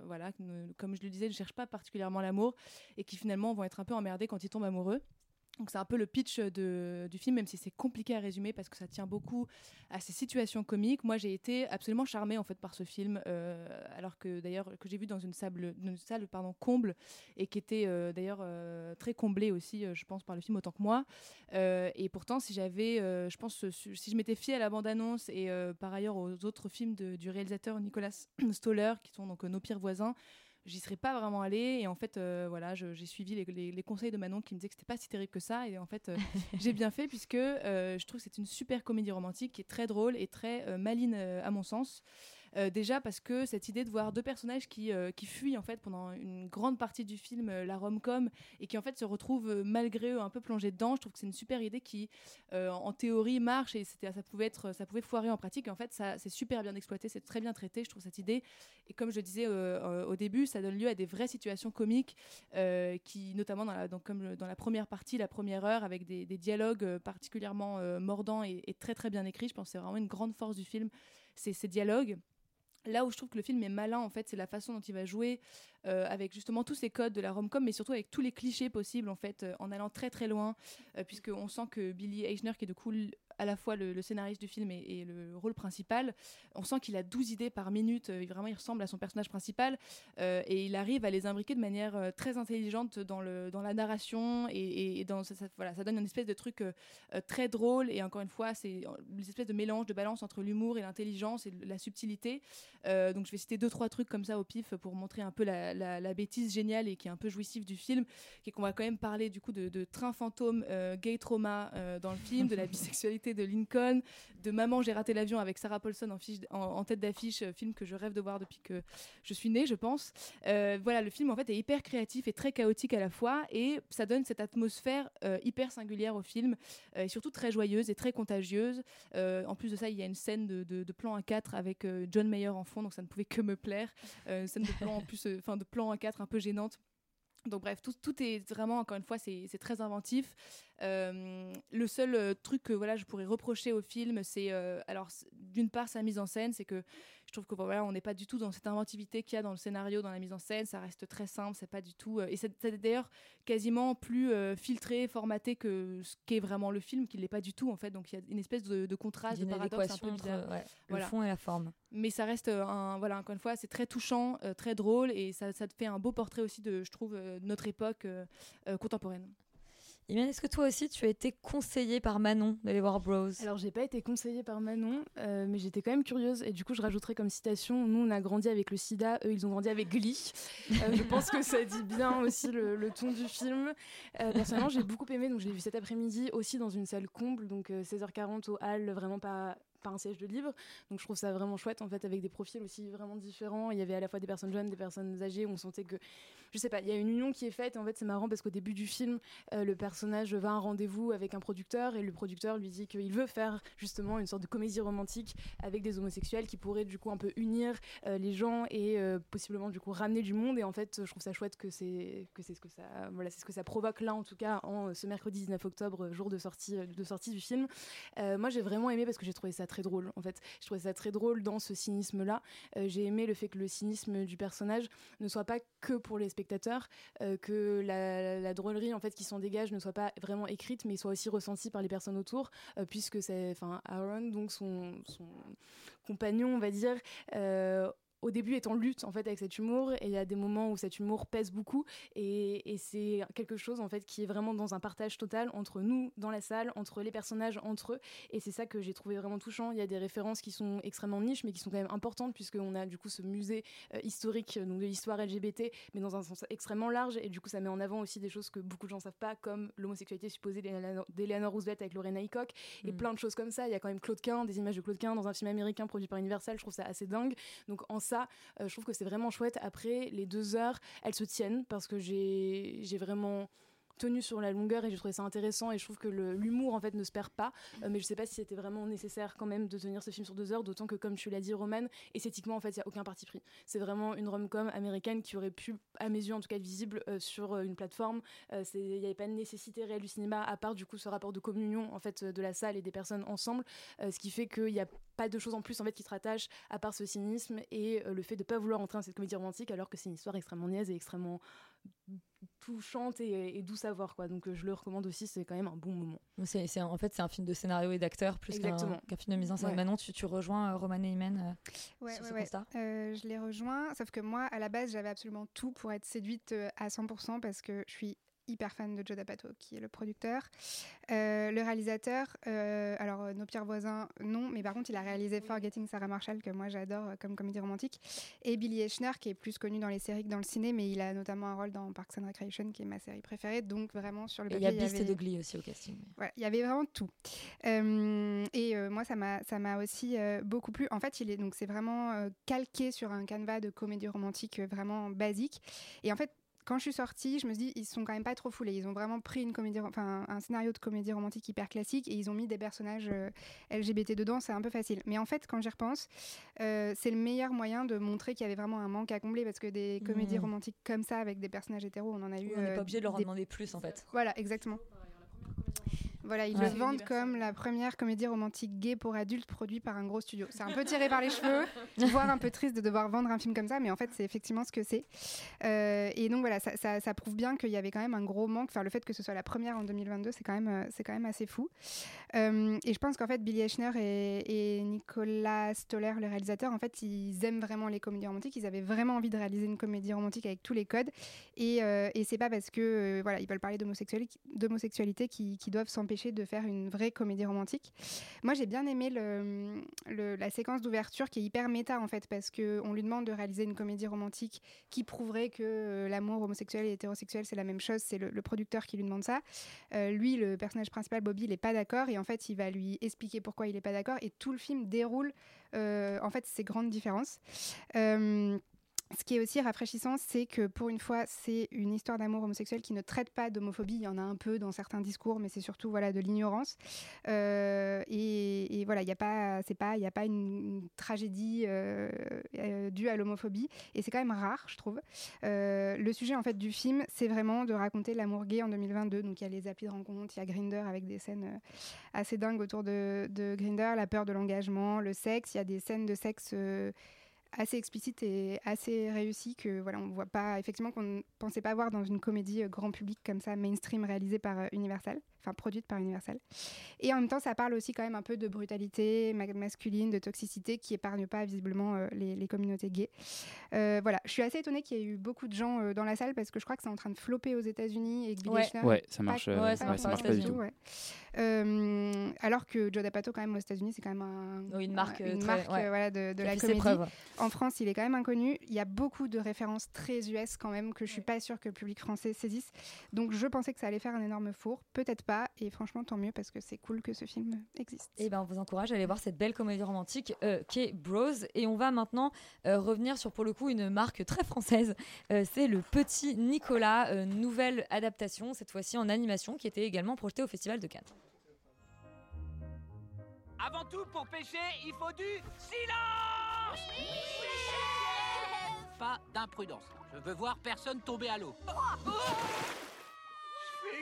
voilà, comme je le disais, ne cherchent pas particulièrement l'amour et qui finalement vont être un peu emmerdés quand ils tombent amoureux. Donc c'est un peu le pitch de- du film, même si c'est compliqué à résumer parce que ça tient beaucoup à ces situations comiques. Moi, j'ai été absolument charmée en fait par ce film, euh, alors que d'ailleurs que j'ai vu dans une salle, une salle pardon comble et qui était euh, d'ailleurs euh, très comblée aussi, euh, je pense, par le film autant que moi. Euh, et pourtant, si j'avais, euh, je pense, euh, si je m'étais fiée à la bande-annonce et euh, par ailleurs aux autres films du réalisateur Nicolas Stoller, qui sont donc euh, nos pires voisins, j'y serais pas vraiment allée. Et en fait euh, voilà j'ai suivi les, les- les conseils de Manon qui me disait que c'était pas si terrible que ça. Et en fait euh, j'ai bien fait puisque euh, je trouve que c'est une super comédie romantique qui est très drôle et très maline à mon sens Euh, déjà parce que cette idée de voir deux personnages qui, euh, qui fuient en fait pendant une grande partie du film euh, la rom-com et qui en fait se retrouvent malgré eux un peu plongés dedans je trouve que c'est une super idée qui en théorie marche et c'était ça pouvait être ça pouvait foirer en pratique en fait ça c'est super bien exploité c'est très bien traité je trouve cette idée. Et comme je disais au début ça donne lieu à des vraies situations comiques qui notamment dans la, donc, comme dans la première partie la première heure avec des, dialogues particulièrement mordants et, et très très bien écrits je pense que c'est vraiment une grande force du film c'est ces dialogues Là où je trouve que le film est malin, en fait, c'est la façon dont il va jouer euh, avec justement tous ces codes de la rom-com, mais surtout avec tous les clichés possibles, en fait, euh, en allant très très loin, euh, puisqu'on sent que Billy Eichner, qui est du coup l- à la fois le, le scénariste du film et, et le rôle principal, on sent qu'il a 12 idées par minute, euh, vraiment il ressemble à son personnage principal, euh, et il arrive à les imbriquer de manière euh, très intelligente dans, le, dans la narration, et, et- et dans, ça, ça- voilà, ça donne une espèce de truc euh, très drôle, et encore une fois, c'est une espèce de mélange de balance entre l'humour et l'intelligence et la subtilité. Euh, donc je vais citer deux, trois trucs comme ça au pif pour montrer un peu la, la- la bêtise géniale et qui est un peu jouissif du film, qui est qu'on va quand même parler du coup de, de train fantôme, gay trauma dans le film, de la bisexualité de Lincoln, de Maman j'ai raté l'avion avec Sarah Paulson en, tête d'affiche, euh, film que je rêve de voir depuis que je suis née, je pense. Euh, voilà, le film en fait est hyper créatif et très chaotique à la fois et ça donne cette atmosphère euh, hyper singulière au film et surtout très joyeuse et très contagieuse. En plus de ça, il y a une scène de, plan à 4 avec John Mayer en fond, donc ça ne pouvait que me plaire. Euh, scène de plan en plus, enfin de plan à 4 un peu gênante. Donc bref, tout, est vraiment, encore une fois, c'est très inventif. Euh, le seul euh, truc que voilà, je pourrais reprocher au film, c'est euh, alors d'une part sa mise en scène, c'est que je trouve que voilà, on n'est pas du tout dans cette inventivité qu'il y a dans le scénario, dans la mise en scène. Ça reste très simple, c'est pas du tout. et c'est d'ailleurs quasiment plus filtré, formaté que ce qu'est vraiment le film, qu'il l'est pas du tout en fait. Donc il y a une espèce de, de contraste, de paradoxe un peu adéquation bizarre. entre, ouais, le fond et la forme. Mais ça reste un, voilà, encore une fois, c'est très touchant, euh, très drôle et ça, ça te fait un beau portrait aussi de, je trouve, euh, notre époque euh, contemporaine. Imen, est-ce que toi aussi tu as été conseillée par Manon d'aller voir Bros? Alors, j'ai pas été conseillée par Manon, euh, mais j'étais quand même curieuse. Et du coup, je rajouterais comme citation Nous, on a grandi avec le sida, eux, ils ont grandi avec Glee. Euh, je pense que ça dit bien aussi le, ton du film. Euh, personnellement, j'ai beaucoup aimé, donc je l'ai vu cet après-midi aussi dans une salle comble, donc euh, 16h40 au hall, vraiment pas pas un siège de libre donc je trouve ça vraiment chouette en fait avec des profils aussi vraiment différents. Il y avait à la fois des personnes jeunes des personnes âgées. On sentait que je sais pas il y a une union qui est faite. En fait c'est marrant parce qu'au début du film euh, le personnage va à un rendez-vous avec un producteur et le producteur lui dit qu'il veut faire justement une sorte de comédie romantique avec des homosexuels qui pourraient du coup un peu unir euh, les gens et euh, possiblement du coup ramener du monde. Et en fait je trouve ça chouette que c'est que c'est ce que ça voilà c'est ce que ça provoque là en tout cas en ce mercredi 19 octobre jour de sortie de sortie du film. Moi j'ai vraiment aimé parce que j'ai trouvé ça très drôle en fait. Je trouvais ça très drôle dans ce cynisme là j'ai aimé le fait que le cynisme du personnage ne soit pas que pour les spectateurs euh, que la, drôlerie en fait qui s'en dégage ne soit pas vraiment écrite mais soit aussi ressentie par les personnes autour euh, puisque c'est enfin Aaron donc son, compagnon on va dire euh, au début est en lutte en fait avec cet humour et il y a des moments où cet humour pèse beaucoup et, et c'est quelque chose en fait qui est vraiment dans un partage total entre nous dans la salle entre les personnages entre eux et c'est ça que j'ai trouvé vraiment touchant. Il y a des références qui sont extrêmement niches mais qui sont quand même importantes puisqu'on a du coup ce musée euh, historique euh, donc de l'histoire LGBT mais dans un sens extrêmement large et du coup ça met en avant aussi des choses que beaucoup de gens savent pas comme l'homosexualité supposée d'Eleanor Roosevelt avec Lorena Hickok et Mm. plein de choses comme ça. Il y a quand même Claude Quin des images de Claude Quin dans un film américain produit par Universal je trouve ça assez dingue. Donc en ça euh, je trouve que c'est vraiment chouette. Après les deux heures elles se tiennent parce que j'ai j'ai vraiment tenu sur la longueur et j'ai trouvé ça intéressant et je trouve que l'humour en fait ne se perd pas. Euh, mais je sais pas si c'était vraiment nécessaire quand même de tenir ce film sur deux heures d'autant que comme tu l'as dit Roman esthétiquement en fait il y a aucun parti pris. C'est vraiment une rom-com américaine qui aurait pu à mes yeux en tout cas visible euh, sur euh, une plateforme. Il n'y avait pas de nécessité réelle du cinéma à part du coup ce rapport de communion en fait de la salle et des personnes ensemble. Ce qui fait qu'il n'y a pas de choses en plus en fait qui se rattachent à part ce cynisme et le fait de pas vouloir entrer dans cette comédie romantique alors que c'est une histoire extrêmement niaise et extrêmement touchante et, et douce à voir quoi donc euh, je le recommande aussi c'est quand même un bon moment C'est, c'est- en fait, c'est un film de scénario et d'acteur plus qu'un, Exactement. qu'un film de mise en scène. Ouais. Manon, tu, tu rejoins euh, Roman et Imen euh, Ouais, sur ouais, ce ouais. constat? Euh, je les rejoins, sauf que moi, à la base, j'avais absolument tout pour être séduite à 100% parce que je suis hyper fan de Joe D'Apato, qui est le producteur. Euh, le réalisateur, euh, alors euh, Nos pires voisins, non, mais par contre, il a réalisé Forgetting Sarah Marshall, que moi j'adore comme comédie romantique, et Billy Eichner, qui est plus connu dans les séries que dans le ciné, mais il a notamment un rôle dans Parks and Recreation, qui est ma série préférée, donc vraiment sur le Et il y a papier, Beast de Glee aussi au casting. voilà, il y avait vraiment tout. Et moi, ça m'a, aussi beaucoup plu. En fait, il est donc c'est vraiment calqué sur un canevas de comédie romantique vraiment basique. Et en fait, quand je suis sortie, je me suis dit, ils sont quand même pas trop foulés. Ils ont vraiment pris une comédie, enfin un scénario de comédie romantique hyper classique et ils ont mis des personnages euh, LGBT dedans. C'est un peu facile. Mais en fait, quand j'y repense, euh, c'est le meilleur moyen de montrer qu'il y avait vraiment un manque à combler parce que des comédies Mhm. romantiques comme ça avec des personnages hétéros, on en a eu. On n'est euh, pas obligé de leur en des- demander plus en fait. Voilà, exactement. Voilà, ils Ouais. le vendent comme la première comédie romantique gay pour adultes produite par un gros studio. C'est un peu tiré par les cheveux, voire un peu triste de devoir vendre un film comme ça, mais en fait, c'est effectivement ce que c'est. Euh, et donc voilà, ça, ça- ça prouve bien qu'il y avait quand même un gros manque. Enfin, le fait que ce soit la première en 2022, c'est quand même, euh, c'est quand même assez fou. Euh, et je pense qu'en fait, Billy Eichner et, et Nicolas Stoller, le réalisateur, en fait, ils aiment vraiment les comédies romantiques. Ils avaient vraiment envie de réaliser une comédie romantique avec tous les codes. Et, euh, et c'est pas parce que voilà, ils veulent parler d'homosexualité, d'homosexualité qui, qui doivent s'empêcher de faire une vraie comédie romantique. Moi, j'ai bien aimé la séquence d'ouverture qui est hyper méta en fait, parce que on lui demande de réaliser une comédie romantique qui prouverait que euh, l'amour homosexuel et hétérosexuel c'est la même chose. C'est le, producteur qui lui demande ça. Euh, lui, le personnage principal, Bobby, il est pas d'accord et en fait, il va lui expliquer pourquoi il est pas d'accord et tout le film déroule euh, en fait ces grandes différences. Ce qui est aussi rafraîchissant, c'est que pour une fois, c'est une histoire d'amour homosexuel qui ne traite pas d'homophobie. Il y en a un peu dans certains discours, mais c'est surtout voilà de l'ignorance. Euh, et, voilà, il n'y a pas, c'est pas, il a pas une, tragédie euh, euh, due à l'homophobie. Et c'est quand même rare, je trouve. Le sujet en fait du film, c'est vraiment de raconter l'amour gay en 2022. Donc il y a les applis de rencontre, il y a Grinder avec des scènes assez dingues autour de, de Grinder, la peur de l'engagement, le sexe. Il y a des scènes de sexe assez explicites et assez réussies que voilà on voit pas effectivement qu'on ne pensait pas voir dans une comédie euh, grand public comme ça mainstream réalisée par euh, Universal enfin produite par Universal et en même temps ça parle aussi quand même un peu de brutalité ma- masculine de toxicité qui épargne pas visiblement euh, les, les communautés gays Euh, voilà je suis assez étonnée qu'il y ait eu beaucoup de gens euh, dans la salle parce que je crois que c'est en train de flopper aux États-Unis et que Billy Ouais. Ça marche, pas- ouais, ça marche pas du tout. ouais. Euh, alors que Joe D'Apato quand même aux États-Unis c'est quand même un, une marque, une très- marque ouais. euh, voilà, de, de la comédie en France, il est quand même inconnu. Il y a beaucoup de références très US quand même que je suis pas sûre que le public français saisisse. Donc je pensais que ça allait faire un énorme four. Peut-être pas. Et franchement, tant mieux parce que c'est cool que ce film existe. Et ben on vous encourage à aller voir cette belle comédie romantique euh, qu'est Bros. Et on va maintenant euh, revenir sur pour le coup une marque très française. Euh, c'est le Petit Nicolas, euh, nouvelle adaptation cette fois-ci en animation qui était également projetée au Festival de Cannes. Avant tout, pour pêcher, il faut du silence Pas d'imprudence. Je veux voir personne tomber à l'eau.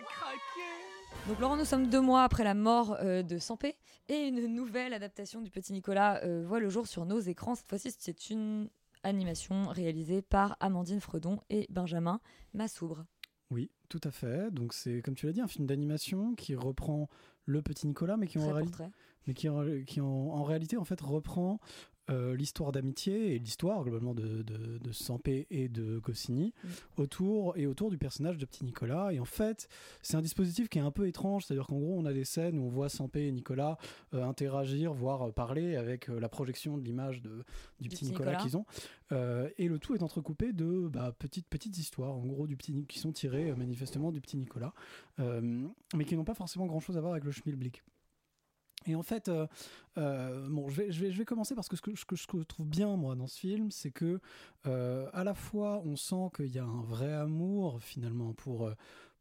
Craquer Donc Laurent, nous sommes deux mois après la mort euh, de Sampé et une nouvelle adaptation du Petit Nicolas euh, voit le jour sur nos écrans. Cette fois-ci, c'est une animation réalisée par Amandine Fredon et Benjamin Massoubre. Oui, tout à fait. Donc c'est, comme tu l'as dit, un film d'animation qui reprend le petit Nicolas, mais qui, en, Très réali- portrait. mais qui, en, qui en- en réalité en fait reprend euh, l'histoire d'amitié et l'histoire globalement de, de, de Sampé et de Goscinny autour et autour du personnage de petit Nicolas. Et en fait, c'est un dispositif qui est un peu étrange, c'est-à-dire qu'en gros, on a des scènes où on voit Sampé et Nicolas euh, interagir, voire parler avec euh, la projection de l'image de, du, petit Nicolas, Nicolas. qu'ils ont. Et le tout est entrecoupé de bah, petites petites histoires, en gros, du petit qui sont tirées manifestement du petit Nicolas, mais qui n'ont pas forcément grand-chose à voir avec le schmilblick. Et en fait, euh, euh, bon, je vais, je, vais, je vais commencer parce que ce que, ce que je trouve bien, moi, dans ce film, c'est que euh, à la fois, on sent qu'il y a un vrai amour, finalement, pour,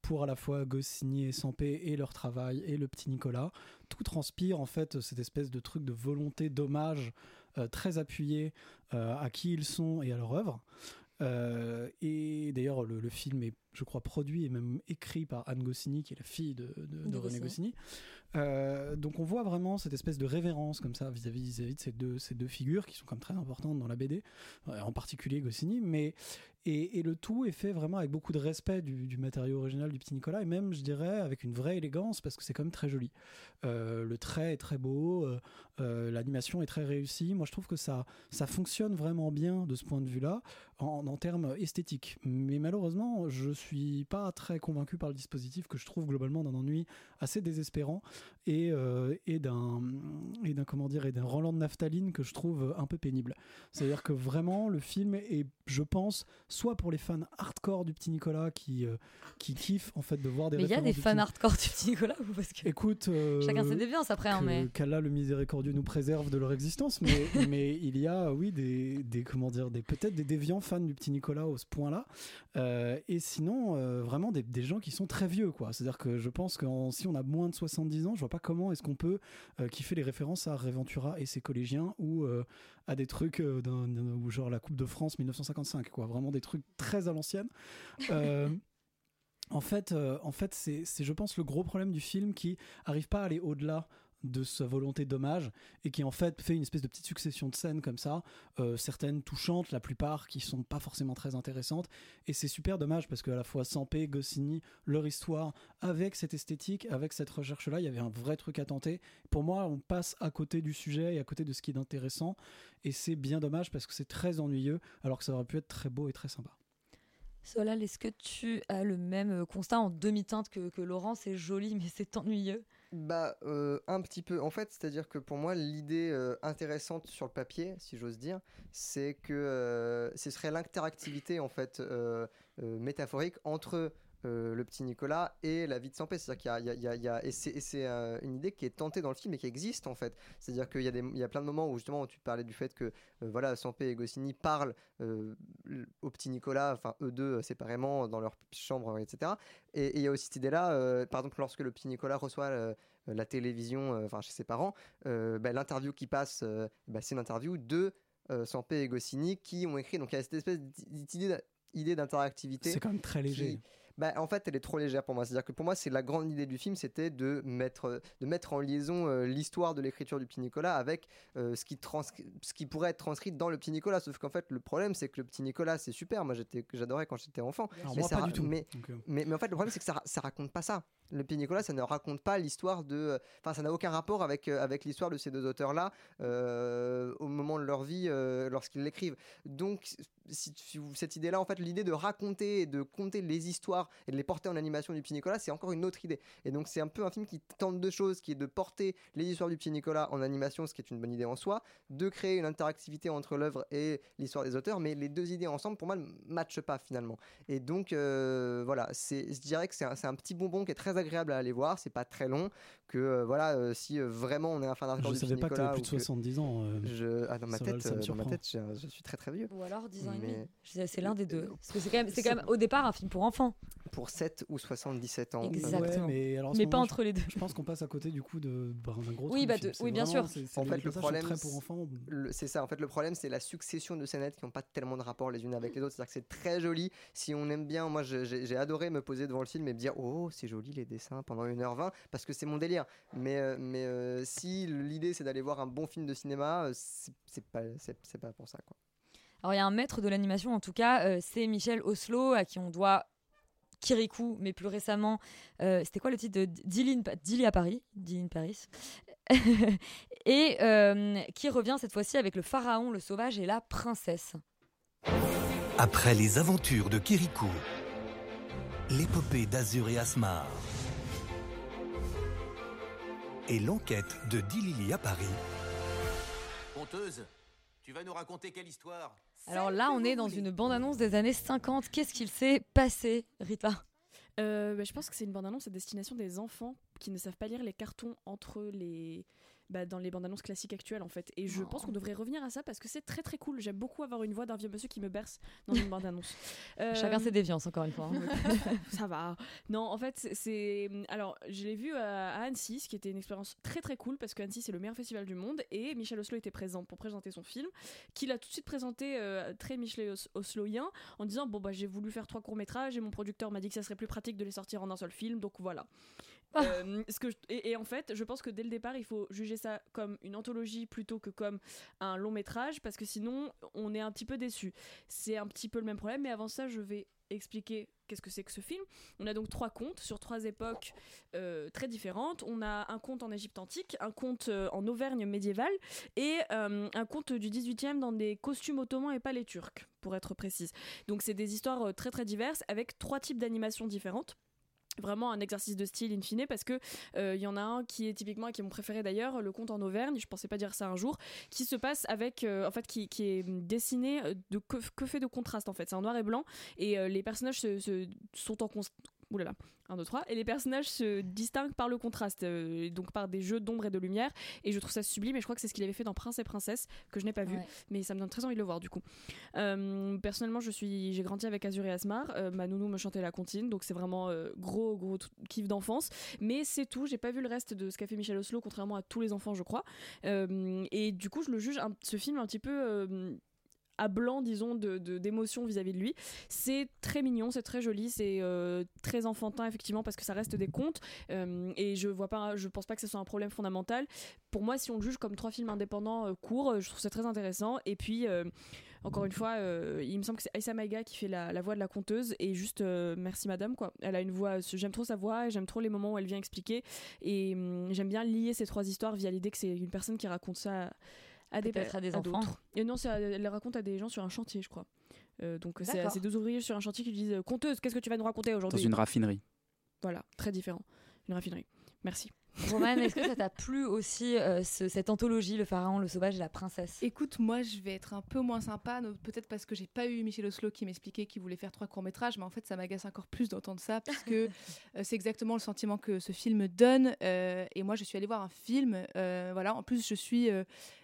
pour à la fois Goscinny et Sampé et leur travail et le petit Nicolas. Tout transpire, en fait, cette espèce de truc de volonté, d'hommage très appuyé à qui ils sont et à leur œuvre. Euh, et d'ailleurs, le, le film est, je crois, produit et même écrit par Anne Goscinny, qui est la fille de, de- de De René Goscinny. Euh, donc on voit vraiment cette espèce de révérence comme ça vis-à-vis de ces deux, figures qui sont comme très importantes dans la BD, euh, en particulier Goscinny, mais et, le tout est fait vraiment avec beaucoup de respect du, matériau original du petit Nicolas et même je dirais avec une vraie élégance parce que c'est quand même très joli. Euh, le trait est très beau, l'animation est très réussie. Moi je trouve que ça, ça fonctionne vraiment bien de ce point de vue-là en, en termes esthétiques. Mais malheureusement je suis pas très convaincu par le dispositif que je trouve globalement d'un ennui assez désespérant et, euh, et d'un et d'un comment dire et d'un Roland de naphtaline que je trouve un peu pénible. C'est-à-dire que vraiment le film est, je pense, soit pour les fans hardcore du petit Nicolas qui euh, qui kiffent en fait de voir des Mais il y a des fans petit- hardcore du Petit Nicolas ou parce que Écoute, euh, Chacun ses déviances après, hein, mais- qu'Allah le miséricordieux nous préserve de leur existence, mais, mais il y a oui des, des comment dire des peut-être des déviants fans du petit Nicolas au ce point-là, et sinon vraiment des, des gens qui sont très vieux quoi. C'est-à-dire que je pense que si on a moins de 70 ans, je vois pas comment est-ce qu'on peut euh, kiffer les références à Réventura et ses collégiens ou euh, à des trucs euh, d'un- ou genre la Coupe de France 1955 quoi. Vraiment des trucs très à l'ancienne. En fait, en fait c'est, c'est, je pense, le gros problème du film qui arrive pas à aller au-delà de sa volonté d'hommage et qui en fait fait une espèce de petite succession de scènes comme ça, euh, certaines touchantes, la plupart qui sont pas forcément très intéressantes et c'est super dommage parce qu'à la fois Sampé, Goscinny, leur histoire avec cette esthétique, avec cette recherche là, il y avait un vrai truc à tenter. Pour moi, on passe à côté du sujet et à côté de ce qui est intéressant et c'est bien dommage parce que c'est très ennuyeux alors que ça aurait pu être très beau et très sympa. Solal, est-ce que tu as le même euh, constat en demi-teinte que, que Laurent? C'est joli, mais c'est ennuyeux. Bah, euh, un petit peu. En fait, c'est-à-dire que pour moi, l'idée euh, intéressante sur le papier, si j'ose dire, c'est que ce serait l'interactivité en fait métaphorique entre le petit Nicolas et la vie de Sampé. C'est-à-dire qu'il y a, il y a- il y et c'est, euh, une idée qui est tentée dans le film et qui existe en fait. C'est-à-dire qu'il y a, des, il y a plein de moments où justement tu parlais du fait que euh, voilà, Sampé et Goscinny parlent euh, au petit Nicolas, enfin eux deux euh, séparément dans leur chambre, etc. Et il y a aussi cette idée-là, euh, par exemple, lorsque le petit Nicolas reçoit euh, la télévision, euh, enfin chez ses parents, euh, bah, l'interview qui passe, euh, bah, c'est une interview de euh, Sampé et Goscinny qui ont écrit. Donc il y a cette espèce d'idée d'interactivité. C'est quand même très léger. qui- bah, en fait, elle est trop légère pour moi. C'est-à-dire que pour moi, c'est la grande idée du film, c'était de mettre, de mettre en liaison euh, l'histoire de l'écriture du Petit Nicolas avec euh, ce, qui transcri- ce qui pourrait être transcrit dans le Petit Nicolas. Sauf qu'en fait, le problème, c'est que le Petit Nicolas, c'est super. Moi, j'adorais quand j'étais enfant. Alors mais moi, ça pas ra- du tout. Mais, Donc, mais, mais en fait, le problème, c'est que ça, ça raconte pas ça. Le Petit Nicolas, ça ne raconte pas l'histoire de. Enfin, ça n'a aucun rapport avec, euh, avec l'histoire de ces deux auteurs-là euh, au moment de leur vie euh, lorsqu'ils l'écrivent. Donc, si, cette idée-là, en fait, l'idée de raconter et de conter les histoires et de les porter en animation du Petit Nicolas, c'est encore une autre idée. Et donc, c'est un peu un film qui tente deux choses, qui est de porter les histoires du Petit Nicolas en animation, ce qui est une bonne idée en soi, de créer une interactivité entre l'œuvre et l'histoire des auteurs, mais les deux idées ensemble, pour moi, ne matchent pas finalement. Et donc, euh, voilà, je dirais que c'est un, un petit bonbon qui est très agréable à aller voir, c'est pas très long, que euh, voilà, euh, si euh, vraiment on est un fan Je hardcore du savais pas que Nicolas. t'avais plus de ou que- 70 ans. euh, je... Ah, dans ma va, tête, dans ma je, je suis très très vieux. Ou alors 10 ans et demi. Je disais, C'est l'un des deux. Parce que c'est quand, même, c'est quand même au départ un film pour enfants. Pour 7 ou 77 ans. Exactement. Ouais, mais alors, pas moment, entre les deux. Je pense qu'on passe à côté du coup de bah, d'un gros Oui, bah, de- oui, bien vraiment- sûr. c'est- c'est- En fait, le problème, très pour enfants. le- c'est ça. En fait, le problème, c'est la succession de scénettes qui n'ont pas tellement de rapport les unes avec les autres. C'est-à-dire que c'est très joli. Si on aime bien, moi, j'ai adoré me poser devant le film et me dire, oh, c'est joli les dessins pendant 1h20 parce que c'est mon délire. Mais, euh, mais euh, si l'idée c'est d'aller voir un bon film de cinéma, euh, c'est pas, c'est pas pour ça, quoi. Alors il y a un maître de l'animation, en tout cas, euh, c'est Michel Oslo, à qui on doit Kirikou, mais plus récemment, euh, c'était quoi le titre de Dilly, in Pa- Dilly à Paris, Dilly in Paris, et euh, qui revient cette fois-ci avec le pharaon, le sauvage et la princesse. Après les aventures de Kirikou, l'épopée d'Azur et Asmar et l'enquête de Dilili à Paris, Conteuse, tu vas nous raconter quelle histoire? Alors là, on est dans une bande-annonce des années 50. Qu'est-ce qu'il s'est passé, Rita? Euh, bah, je pense que c'est une bande-annonce à destination des enfants qui ne savent pas lire les cartons entre les. Bah, dans les bandes annonces classiques actuelles en fait et je Oh. pense qu'on devrait revenir à ça parce que c'est très très cool j'aime beaucoup avoir une voix d'un vieux monsieur qui me berce dans une bande annonce Chacun ses déviances, encore une fois. hein. ça va. Non, en fait, c'est-. Alors, je l'ai vu à, à Annecy, ce qui était une expérience très très cool parce que Annecy, c'est le meilleur festival du monde et Michel Oslo était présent pour présenter son film, qu'il a tout de suite présenté euh, très Michel Os- Osloien en disant Bon, bah, j'ai voulu faire trois courts-métrages et mon producteur m'a dit que ça serait plus pratique de les sortir en un seul film, donc voilà. Euh, ce que et, en fait, je pense que dès le départ, il faut juger ça comme une anthologie plutôt que comme un long métrage parce que sinon, on est un petit peu déçu. C'est un petit peu le même problème, mais avant ça, je vais expliquer qu'est-ce que c'est que ce film. On a donc trois contes sur trois époques euh, très différentes. On a un conte en Égypte antique, un conte euh, en Auvergne médiévale et un conte du 18e dans des costumes ottomans et pas les turcs, pour être précise. Donc c'est des histoires très très diverses avec trois types d'animations différentes vraiment un exercice de style in fine parce que euh, il y en a un qui est typiquement qui est mon préféré d'ailleurs le conte en Auvergne je pensais pas dire ça un jour qui se passe avec euh, en fait qui, est dessiné euh, de que, fait de contraste en fait. C'est en noir et blanc et euh, les personnages se, sont en Oulala, 1, 2, 3. Et les personnages se distinguent par le contraste, euh, donc par des jeux d'ombre et de lumière. Et je trouve ça sublime. Et je crois que c'est ce qu'il avait fait dans Prince et Princesse, que je n'ai pas vu. Ouais. Mais ça me donne très envie de le voir, du coup. Euh, personnellement, je suis, j'ai grandi avec Azur et Asmar. Euh, ma nounou me chantait la comptine, donc c'est vraiment euh, gros, gros kiff d'enfance. Mais c'est tout. J'ai pas vu le reste de ce qu'a fait Michel Oslo, contrairement à tous les enfants, je crois. Et du coup, je le juge, un- ce film, un petit peu. À blanc, disons, de, de- d'émotion vis-à-vis de lui. C'est très mignon, c'est très joli, c'est euh, très enfantin, effectivement, parce que ça reste des contes. Euh, et je vois pas, je pense pas que ce soit un problème fondamental. Pour moi, si on le juge comme trois films indépendants euh, courts, je trouve ça très intéressant. Et puis, encore une fois, il me semble que c'est Aïssa Maïga qui fait la, voix de la conteuse. Et juste, merci madame, quoi. Elle a une voix, j'aime trop sa voix j'aime trop les moments où elle vient expliquer. Et hum, j'aime bien lier ces trois histoires via l'idée que c'est une personne qui raconte ça des, Peut-être à des enfants. d'autres. Et non, c'est à- elle les raconte à des gens sur un chantier, je crois. Euh, donc c'est deux ouvriers sur un chantier qui lui disent Conteuse, qu'est-ce que tu vas nous raconter Dans aujourd'hui une raffinerie. Voilà, très différent. Une raffinerie. Merci. Roman, est-ce que ça t'a plu aussi euh, ce- cette anthologie, Le Pharaon, le Sauvage et la Princesse? Écoute, moi, je vais être un peu moins sympa, peut-être parce que j'ai pas eu Michel Oslo qui m'expliquait qu'il voulait faire trois courts métrages, mais en fait, ça m'agace encore plus d'entendre ça, parce que euh, c'est exactement le sentiment que ce film donne. euh, et moi, je suis allée voir un film. voilà. En plus, je suis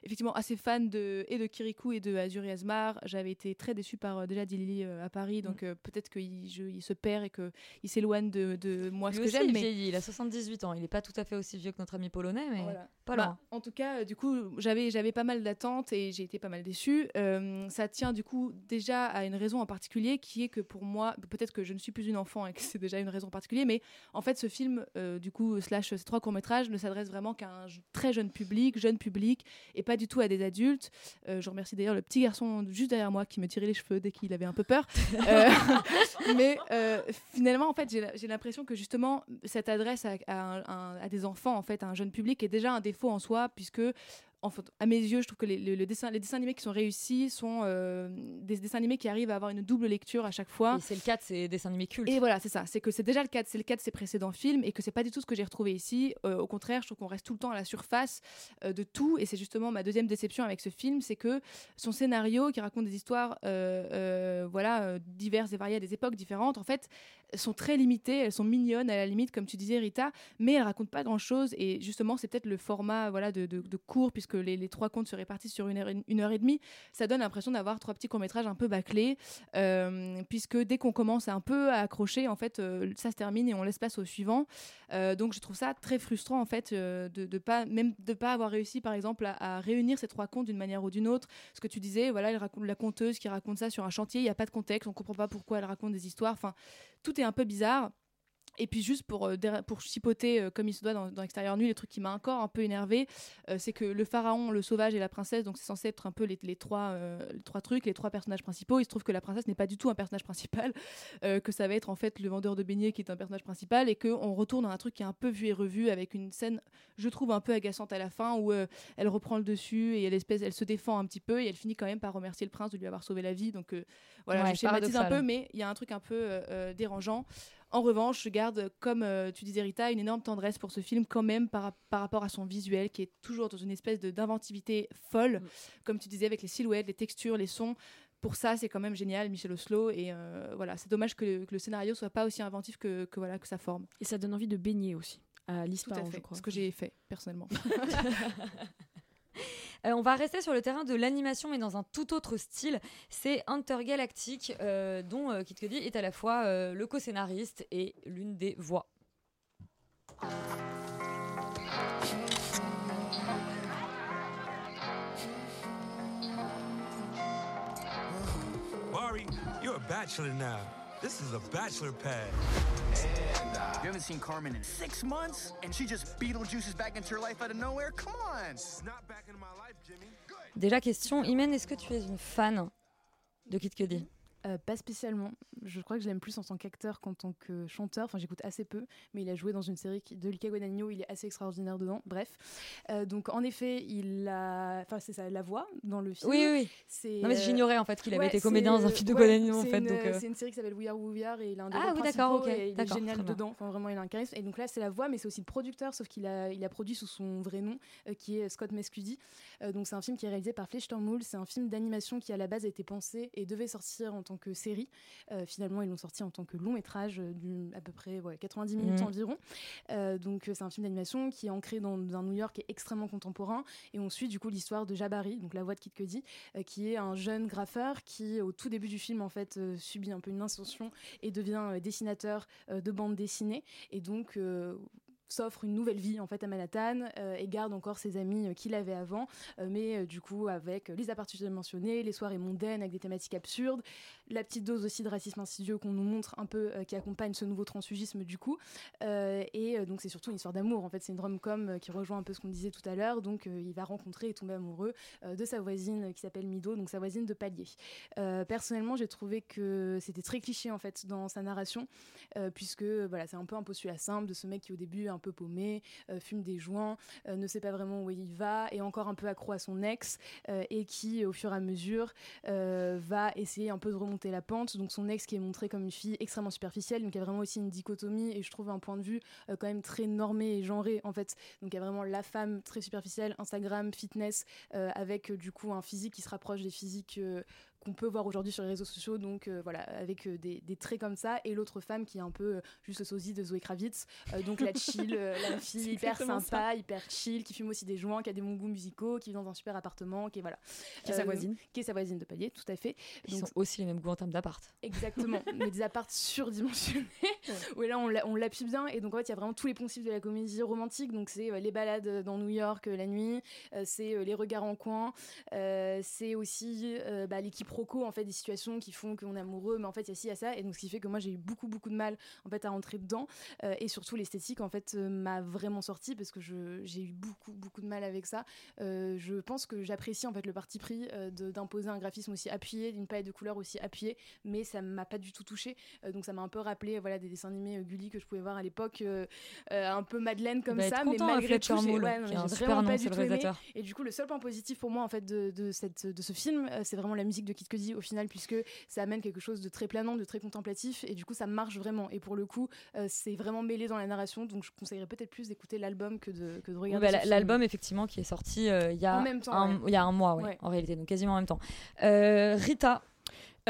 effectivement assez fan de et de Kirikou et de Azur et Asmar. J'avais été très déçue par déjà euh, à Paris, donc euh, peut-être qu'il il se perd et que il s'éloigne de, de moi Lui ce que j'aime. il mais vieillit, il a 78 ans. Il est pas tout à fait aussi vieux que notre ami polonais, mais pas Bah, loin. En tout cas, euh, du coup, j'avais j'avais pas mal d'attentes et j'ai été pas mal déçue. Euh, ça tient du coup déjà à une raison en particulier qui est que pour moi, peut-être que je ne suis plus une enfant et que c'est déjà une raison en particulier, mais en fait, ce film, euh, du coup, slash ces trois courts métrages, ne s'adresse vraiment qu'à un très jeune public, jeune public, et pas du tout à des adultes. Euh, je remercie d'ailleurs le petit garçon juste derrière moi qui me tirait les cheveux dès qu'il avait un peu peur. Mais finalement, en fait, j'ai l'impression que justement, cette adresse à, à à des enfants, en fait, un jeune public, est déjà un défaut en soi, puisque en fait, à mes yeux, je trouve que les, le- le dessin- les dessins animés qui sont réussis sont euh, des dessins animés qui arrivent à avoir une double lecture à chaque fois. Et c'est le cas de ces dessins animés cultes. Et voilà, c'est ça. C'est que c'est déjà le cas, c'est le cas de ces précédents films et que c'est pas du tout ce que j'ai retrouvé ici. Euh, au contraire, je trouve qu'on reste tout le temps à la surface euh, de tout. Et c'est justement ma deuxième déception avec ce film, c'est que son scénario, qui raconte des histoires, voilà, diverses et variées à des époques différentes, en fait, sont très limitées. Elles sont mignonnes à la limite, comme tu disais, Rita, mais elles racontent pas grand-chose. Et justement, c'est peut-être le format, voilà, de, de, de cours, puisque les, les trois contes se répartissent sur une heure, et- demie. Ça donne l'impression d'avoir trois petits courts métrages un peu bâclés, euh, puisque dès qu'on commence un peu à accrocher, en fait, euh, ça se termine et on laisse place au suivant. Euh, donc je trouve ça très frustrant en fait de, pas même de pas avoir réussi par exemple à, réunir ces trois contes d'une manière ou d'une autre. Ce que tu disais, voilà, la conteuse qui raconte ça sur un chantier, il n'y a pas de contexte, on comprend pas pourquoi elle raconte des histoires. Enfin, tout est un peu bizarre. Et puis juste pour, euh, pour chipoter euh, comme il se doit dans, dans Extérieur Nuit, les trucs qui m'a encore un peu énervé, euh, c'est que le pharaon, le sauvage et la princesse, donc c'est censé être un peu les, les trois, euh, les trois trucs, les trois personnages principaux. Il se trouve que la princesse n'est pas du tout un personnage principal, euh, que ça va être en fait le vendeur de beignets qui est un personnage principal et qu'on retourne dans un truc qui est un peu vu et revu avec une scène, je trouve, un peu agaçante à la fin où elle reprend le dessus et elle, espèce, elle se défend un petit peu et elle finit quand même par remercier le prince de lui avoir sauvé la vie. Donc voilà, Ouais, je schématise un peu, mais il y a un truc un peu dérangeant. En revanche, je garde, comme euh, tu disais Rita, une énorme tendresse pour ce film quand même par, par rapport à son visuel qui est toujours dans une espèce d'inventivité folle, Mm. comme tu disais avec les silhouettes, les textures, les sons. Pour ça, c'est quand même génial, Michel Oslo. Et euh, voilà, c'est dommage que le, que le scénario soit pas aussi inventif que, que voilà que sa forme. Et ça donne envie de baigner aussi. À l'histoire, à je crois. Ce que j'ai fait personnellement. Euh, on va rester sur le terrain de l'animation, mais dans un tout autre style. C'est Hunter Galactic, euh, dont euh, Kid Cudi est à la fois euh, le co-scénariste et l'une des voix. This is bachelor pad. You haven't seen Carmen in six months, and she just Beetlejuices back into your life out of nowhere? Come on! She's not back into my life, Jimmy. Déjà, question Imen, est-ce que tu es une fan de Kid Cudi? Euh, pas spécialement. Je crois que je l'aime plus en tant qu'acteur qu'en tant que chanteur. Enfin, j'écoute assez peu, mais il a joué dans une série de Luca Guadagnino. Il est assez extraordinaire dedans. Bref. Euh, donc, en effet, il a. Enfin, c'est ça, la voix dans le film. Oui, oui, Non, mais euh, j'ignorais, en fait, qu'il avait été comédien dans un film de ouais, Guadagnino, en c'est fait, une- donc, euh. C'est une série qui s'appelle We Are Who We Are et il a un des Ah oui, d'accord, et il est génial dedans. Enfin, vraiment, il a un charisme. Et donc là, c'est la voix, mais c'est aussi le producteur, sauf qu'il a, il a produit sous son vrai nom, euh, qui est Scott Mescudi. Euh, donc, c'est un film qui est réalisé par Fleishtormoul. C'est un film d'animation qui, à la base, a été pensé et devait sortir en tant que série. Euh, finalement, ils l'ont sorti en tant que long métrage euh, d'une à peu près ouais, 90 minutes Mhm. environ. Euh, donc, c'est un film d'animation qui est ancré dans, un New York qui est extrêmement contemporain. Et on suit du coup l'histoire de Jabari, donc la voix de Kid Cudi, qui est un jeune graffeur qui, au tout début du film, en fait, subit un peu une ascension et devient dessinateur de bande dessinée. Et donc. euh, s'offre une nouvelle vie en fait à Manhattan euh, et garde encore ses amis euh, qu'il avait avant. Euh, mais du coup avec les appartements mentionnés les soirées mondaines avec des thématiques absurdes la petite dose aussi de racisme insidieux qu'on nous montre un peu qui accompagne ce nouveau transfugisme du coup. Et donc c'est surtout une histoire d'amour en fait. C'est une rom-com qui rejoint un peu ce qu'on disait tout à l'heure. Donc il va rencontrer et tomber amoureux de sa voisine qui s'appelle Mido donc sa voisine de palier. Personnellement j'ai trouvé que c'était très cliché en fait dans sa narration puisque voilà c'est un peu un postulat simple de ce mec qui au début un peu paumé, euh, fume des joints, euh, ne sait pas vraiment où il va, est encore un peu accro à son ex euh, et qui, au fur et à mesure, va essayer un peu de remonter la pente. Donc son ex qui est montré comme une fille extrêmement superficielle, donc il y a vraiment aussi une dichotomie et je trouve un point de vue quand même très normé et genré en fait. Donc il y a vraiment la femme très superficielle, Instagram, fitness, avec du coup un physique qui se rapproche des physiques qu'on peut voir aujourd'hui sur les réseaux sociaux, donc euh, voilà, avec euh, des, des traits comme ça, et l'autre femme qui est un peu euh, juste le sosie de Zoé Kravitz, donc la chill, la fille hyper sympa, hyper chill, qui fume aussi des joints, qui a des bons goûts musicaux, qui vit dans un super appartement, qui est voilà, Qui est sa voisine. qui est sa voisine de palier, tout à fait. Ils sont aussi les mêmes goûts en termes d'appart. Exactement, mais des apparts surdimensionnés. où là, on l'a- on l'appuie bien. Et donc, en fait, il y a vraiment tous les poncifs de la comédie romantique. Donc, c'est les balades dans New York la nuit, c'est les regards en coin, c'est aussi bah, les quiproquos, en fait, des situations qui font qu'on est amoureux, mais en fait, il y a ci, il y a ça. Et donc, ce qui fait que moi, j'ai eu beaucoup, beaucoup de mal, en fait, à entrer dedans. Euh, et surtout, l'esthétique, en fait, euh, m'a vraiment sorti parce que j'ai eu beaucoup, beaucoup de mal avec ça. Euh, je pense que j'apprécie, en fait, le parti pris d'imposer un graphisme aussi appuyé, d'une palette de couleurs aussi appuyée, mais ça m'a pas du tout touché. Donc, ça m'a un peu rappelé, voilà, des dessins animés Gulli que je pouvais voir à l'époque, un peu Madeleine comme être ça, mais malgré tout, j'ai ouais, vraiment pas du tout aimé. Et du coup, le seul point positif pour moi en fait de, de cette, de ce film, c'est vraiment la musique de Cudi au final, puisque ça amène quelque chose de très planant, de très contemplatif, et du coup, ça marche vraiment. Et pour le coup, euh, c'est vraiment mêlé dans la narration, donc je conseillerais peut-être plus d'écouter l'album que de, que de Oui, regarder. bah. L'album, effectivement, qui est sorti euh, il y, a En même temps, un, ouais. y a un mois, ouais, Ouais. en réalité, donc quasiment en même temps. Euh, Rita.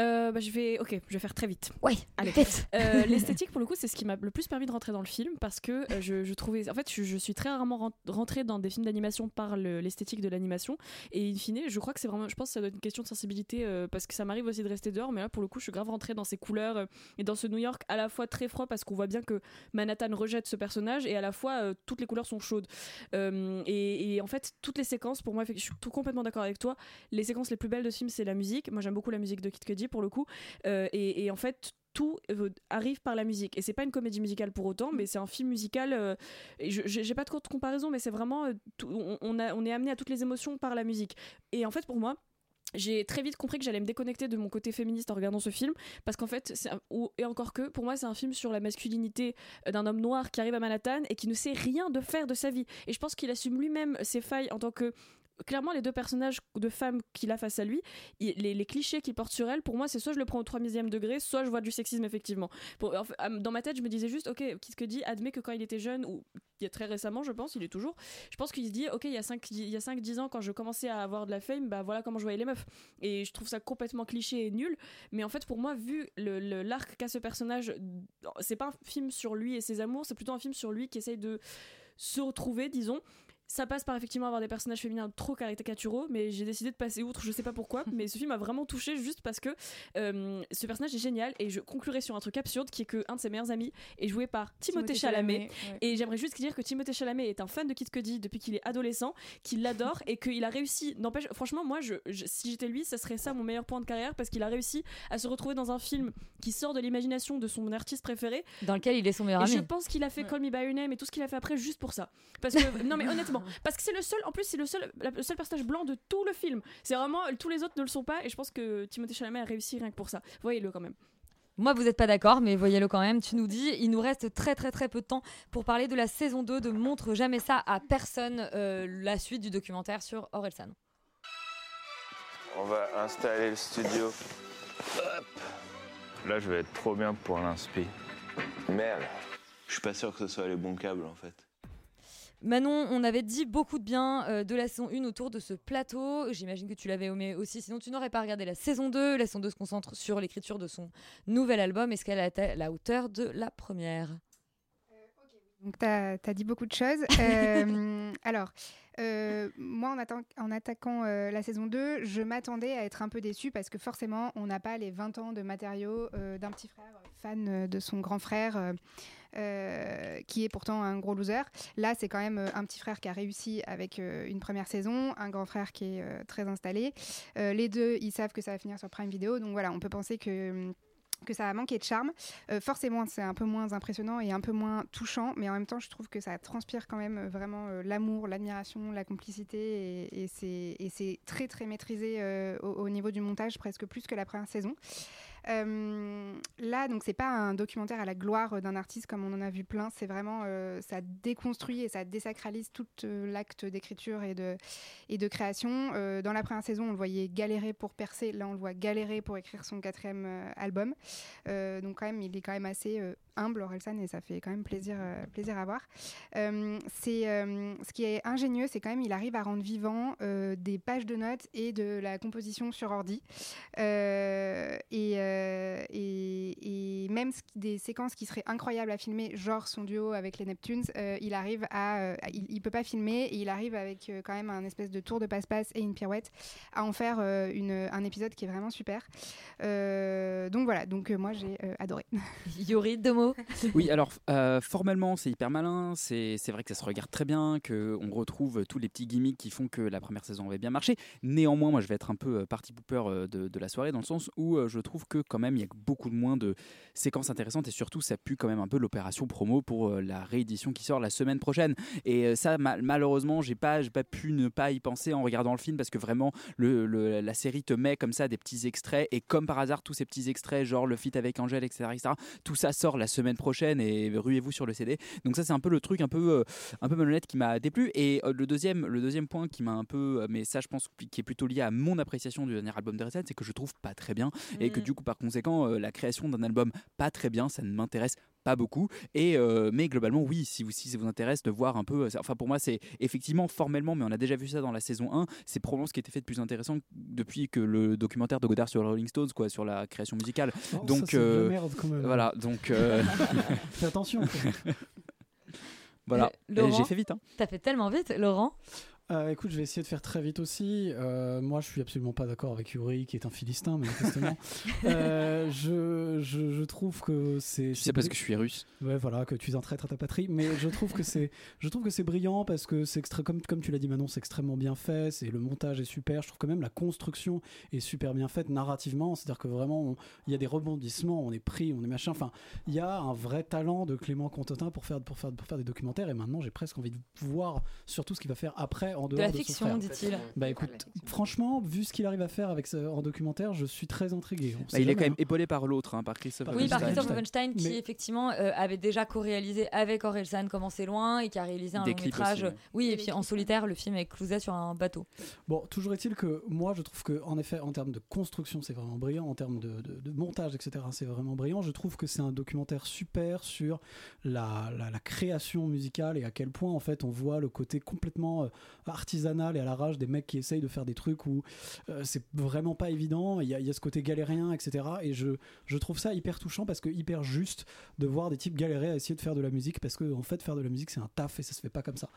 Euh, bah, je vais, ok, je vais faire très vite. Ouais, allez. vite. Euh, L'esthétique, pour le coup, c'est ce qui m'a le plus permis de rentrer dans le film parce que euh, je, je trouvais, en fait, je, je suis très rarement ren- rentrée dans des films d'animation par le- l'esthétique de l'animation et in fine, je crois que c'est vraiment, je pense que ça doit être une question de sensibilité parce que ça m'arrive aussi de rester dehors, mais là, pour le coup, je suis grave rentrée dans ces couleurs et dans ce New York à la fois très froid parce qu'on voit bien que Manhattan rejette ce personnage et à la fois toutes les couleurs sont chaudes et, et en fait, toutes les séquences, pour moi, je suis tout complètement d'accord avec toi. Les séquences les plus belles de ce film, c'est la musique. Moi, j'aime beaucoup la musique de Kid Cudi pour le coup. Euh, et, et en fait, tout euh, arrive par la musique. Et c'est pas une comédie musicale pour autant, mais c'est un film musical. euh, j'ai pas de co- de comparaison, mais c'est vraiment. euh, tout- on, a- on est amené à toutes les émotions par la musique. Et en fait, pour moi, j'ai très vite compris que j'allais me déconnecter de mon côté féministe en regardant ce film parce qu'en fait c'est un- ou- et encore que pour moi c'est un film sur la masculinité d'un homme noir qui arrive à Manhattan et qui ne sait rien de faire de sa vie et je pense qu'il assume lui-même ses failles en tant que clairement les deux personnages de femmes qu'il a face à lui les, clichés qu'il porte sur elle pour moi c'est soit je le prends au 3 millième degré soit je vois du sexisme effectivement. Dans ma tête je me disais juste ok qu'est-ce que dit admet que quand il était jeune ou il y a très récemment je pense il est toujours je pense qu'il se dit ok il y a 5 il y a 5 10 ans quand je commençais à avoir de la fame bah voilà comment je voyais les meufs. Et je trouve ça complètement cliché et nul. Mais en fait pour moi vu le- le- l'arc qu'a ce personnage c'est pas un film sur lui et ses amours c'est plutôt un film sur lui qui essaye de se retrouver disons ça passe par effectivement avoir des personnages féminins trop caricaturaux, mais j'ai décidé de passer outre, je sais pas pourquoi, mais ce film m'a vraiment touché juste parce que euh, ce personnage est génial et je conclurai sur un truc absurde qui est que un de ses meilleurs amis est joué par Timothée, Timothée Chalamet, Chalamet, ouais. et j'aimerais juste dire que Timothée Chalamet est un fan de Kid Cudi depuis qu'il est adolescent, qu'il l'adore et qu'il a réussi. N'empêche, franchement, moi, je, je- si j'étais lui, ça serait ça mon meilleur point de carrière parce qu'il a réussi à se retrouver dans un film qui sort de l'imagination de son artiste préféré. Dans lequel il est son meilleur Et ami. je pense qu'il a fait Call Me By Your Name et tout ce qu'il a fait après juste pour ça. Parce que non mais honnêtement, parce que c'est le seul, en plus c'est le seul, le seul personnage blanc de tout le film. C'est vraiment tous les autres ne le sont pas et je pense que Timothée Chalamet a réussi rien que pour ça. Voyez-le quand même. Moi, vous n'êtes pas d'accord, mais voyez-le quand même. Tu nous dis, il nous reste très très très peu de temps pour parler de la saison 2 de Montre jamais ça à personne, euh, la suite du documentaire sur Orelsan. On va installer le studio. Hop. Là, je vais être trop bien pour l'inspi. Merde. Je suis pas sûr que ce soit les bons câbles en fait. Manon, on avait dit beaucoup de bien euh, de la saison 1 autour de ce plateau. J'imagine que tu l'avais aimé aussi, sinon tu n'aurais pas regardé la saison 2. La saison 2 se concentre sur l'écriture de son nouvel album. Est-ce qu'elle est à la hauteur de la première? Donc, tu as, dit beaucoup de choses. Euh, alors, euh, moi, en, atta- en attaquant euh, la saison 2, je m'attendais à être un peu déçue parce que forcément, on n'a pas les 20 ans de matériaux euh, d'un petit frère fan de son grand frère. qui est pourtant un gros loser. Là, c'est quand même un petit frère qui a réussi avec une première saison, un grand frère qui est très installé. Les deux, ils savent que ça va finir sur Prime Video, donc voilà, on peut penser que hum, que ça a manqué de charme. Euh, forcément, c'est un peu moins impressionnant et un peu moins touchant, mais en même temps, je trouve que ça transpire quand même euh, vraiment euh, l'amour, l'admiration, la complicité, et, c'est très très maîtrisé au niveau du montage, presque plus que la première saison. Euh, là, donc c'est pas un documentaire à la gloire d'un artiste comme on en a vu plein. C'est vraiment euh, ça déconstruit et ça désacralise tout euh, l'acte d'écriture et de création. Dans la première saison, on le voyait galérer pour percer. Là, on le voit galérer pour écrire son quatrième album. Donc quand même, il est quand même assez humble, Orelsan, et ça fait quand même plaisir à voir. C'est ce qui est ingénieux, c'est quand même il arrive à rendre vivant des pages de notes et de la composition sur ordi. Et, euh, et, et même ce qui- des séquences qui seraient incroyables à filmer, genre son duo avec les Neptunes, euh, il arrive à, euh, il, il peut pas filmer et il arrive avec euh, quand même un espèce de tour de passe-passe et une pirouette à en faire euh, une, un épisode qui est vraiment super. Euh, donc voilà, donc euh, moi j'ai euh, adoré. Yuri, deux mots. Oui, alors euh, formellement, c'est hyper malin. C'est c'est vrai que ça se regarde très bien, qu'on retrouve tous les petits gimmicks qui font que la première saison avait bien marché. Néanmoins, moi, je vais être un peu party pooper de, de la soirée, dans le sens où euh, je trouve que quand même, il y a beaucoup moins de séquences intéressantes et surtout, ça pue quand même un peu l'opération promo pour euh, la réédition qui sort la semaine prochaine. Et euh, ça, ma- malheureusement, j'ai pas, pas pu ne pas y penser en regardant le film parce que vraiment, le, le- la série te met comme ça des petits extraits et comme par hasard, tous ces petits extraits, genre le feat avec Angèle, etc., etc., tout ça sort la semaine prochaine et ruez-vous sur le CD. Donc ça, c'est un peu le truc un peu, euh, un peu malhonnête qui m'a déplu. Et le deuxième, le deuxième point qui m'a un peu, mais ça, je pense qui est plutôt lié à mon appréciation du dernier album de Red Set, c'est que je trouve pas très bien et que Mhm. du coup, par conséquent, euh, la création d'un album pas très bien, ça ne m'intéresse pas beaucoup et euh, mais globalement oui si vous si ça vous intéresse de voir un peu euh, enfin pour moi c'est effectivement formellement mais on a déjà vu ça dans la saison 1 c'est probablement ce qui était fait de plus intéressant depuis que le documentaire de Godard sur les Rolling Stones quoi sur la création musicale Oh, donc euh, merde, quand même. voilà donc euh, Fais attention. quoi. voilà j'ai fait vite hein. T'as fait tellement vite, Laurent. Euh, écoute, je vais essayer de faire très vite aussi. Euh, moi, je suis absolument pas d'accord avec Yuri, qui est un philistin, manifestement. Euh, je, je, je trouve que c'est. Tu sais parce que je suis russe. Ouais, voilà, que tu es un traître à ta patrie. Mais je trouve que c'est, je trouve que c'est brillant parce que c'est extra- comme, comme tu l'as dit, Manon, c'est extrêmement bien fait. C'est le montage est super. Je trouve que même la construction est super bien faite narrativement. C'est-à-dire que vraiment, il y a des rebondissements, on est pris, on est machin. Enfin, il y a un vrai talent de Clément Contentin pour faire, pour faire, pour faire des documentaires. Et maintenant, j'ai presque envie de voir surtout ce qu'il va faire après en De la de, son fiction, frère. dit-il. Bah écoute, franchement, vu ce qu'il arrive à faire avec ce, en documentaire, je suis très intrigué. Bah, il est quand même hein. épaulé par l'autre hein, par Christopher Oui, par Weinstein. Christophe Wolfenstein, qui Mais- effectivement euh, avait déjà co-réalisé avec Orelsan Comment c'est loin et qui a réalisé un Des long métrage. aussi, ouais. Oui, et puis en solitaire, le film est clousé sur un bateau. Bon, toujours est-il que moi, je trouve que, en effet, en termes de construction, c'est vraiment brillant, en termes de, de- de montage, etc., c'est vraiment brillant. Je trouve que c'est un documentaire super sur la, la- la création musicale et à quel point, en fait, on voit le côté complètement euh, artisanal et à l'arrache des mecs qui essayent de faire des trucs où euh, c'est vraiment pas évident. Il y, a, il y a ce côté galérien, etc. Et je, je trouve ça hyper touchant parce que hyper juste de voir des types galérer à essayer de faire de la musique parce que, en fait, faire de la musique, c'est un taf et ça se fait pas comme ça.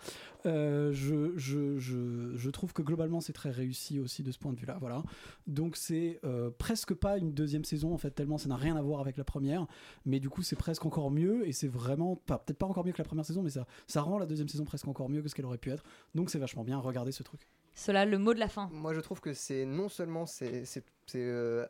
Euh, je, je, je, je trouve que globalement c'est très réussi aussi de ce point de vue là voilà donc c'est euh, presque pas une deuxième saison en fait tellement ça n'a rien à voir avec la première mais du coup c'est presque encore mieux et c'est vraiment pas peut-être pas encore mieux que la première saison mais ça, ça rend la deuxième saison presque encore mieux que ce qu'elle aurait pu être donc c'est vachement bien regardez ce truc Cela, le mot de la fin. Moi, je trouve que c'est non seulement c'est euh,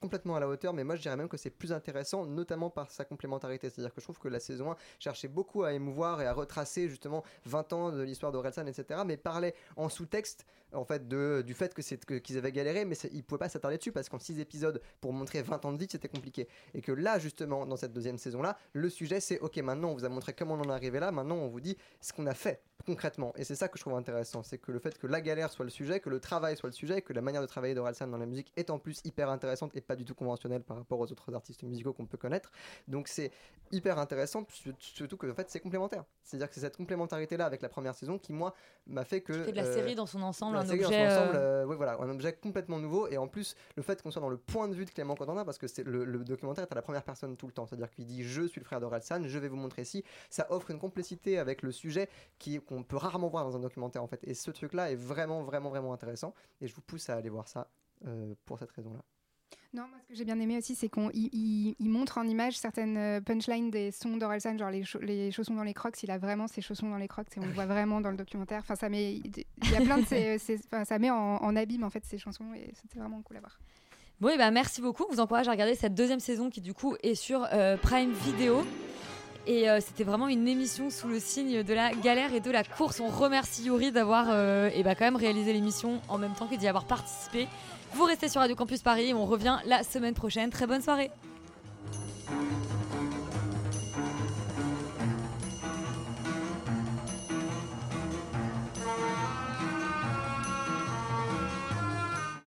complètement à la hauteur, mais moi je dirais même que c'est plus intéressant, notamment par sa complémentarité. C'est-à-dire que je trouve que la saison 1 cherchait beaucoup à émouvoir et à retracer justement 20 ans de l'histoire d'Orelsan, etc., mais parlait en sous-texte en fait de, du fait que c'est que- qu'ils avaient galéré, mais ils pouvaient pas s'attarder dessus parce qu'en 6 épisodes pour montrer 20 ans de vie, c'était compliqué. Et que là, justement, dans cette deuxième saison-là, le sujet c'est ok, maintenant on vous a montré comment on en est arrivé là, maintenant on vous dit ce qu'on a fait concrètement. Et c'est ça que je trouve intéressant, c'est que le fait que la galère soit le sujet, que le travail soit le sujet, que la manière de travailler d'Orelsan dans la musique est en plus hyper intéressante et pas du tout conventionnelle par rapport aux autres artistes musicaux qu'on peut connaître. Donc c'est hyper intéressant, su- surtout que en fait c'est complémentaire. C'est-à-dire que c'est cette complémentarité-là avec la première saison qui moi m'a fait que Fait de la euh, série dans son ensemble, un dans son euh, euh, ouais, voilà, un objet complètement nouveau et en plus le fait qu'on soit dans le point de vue de Clément Contentin parce que c'est le, le documentaire est à la première personne tout le temps, c'est-à-dire qu'il dit je suis le frère d'Orelsan, je vais vous montrer ci, ça offre une complicité avec le sujet qui qu'on peut rarement voir dans un documentaire en fait et ce truc-là est vraiment vraiment vraiment intéressant et je vous pousse à aller voir ça euh, pour cette raison-là. Non, moi ce que j'ai bien aimé aussi, c'est qu'on montre en image certaines euh, punchlines des sons d'Orelsan, genre les, cha- les chaussons dans les crocs. Il a vraiment ses chaussons dans les crocs et on le voit vraiment dans le documentaire. Enfin, ça met, il y a plein de ces, ces- enfin, ça met en, en abîme en fait ces chansons et c'était vraiment cool à voir. Bon, et ben merci beaucoup. On vous encourage à regarder cette deuxième saison qui, du coup, est sur euh, Prime Video. Et euh, c'était vraiment une émission sous le signe de la galère et de la course. On remercie Yuri d'avoir euh, ben, quand même réalisé l'émission en même temps que d'y avoir participé. Vous restez sur Radio Campus Paris, on revient la semaine prochaine. Très bonne soirée.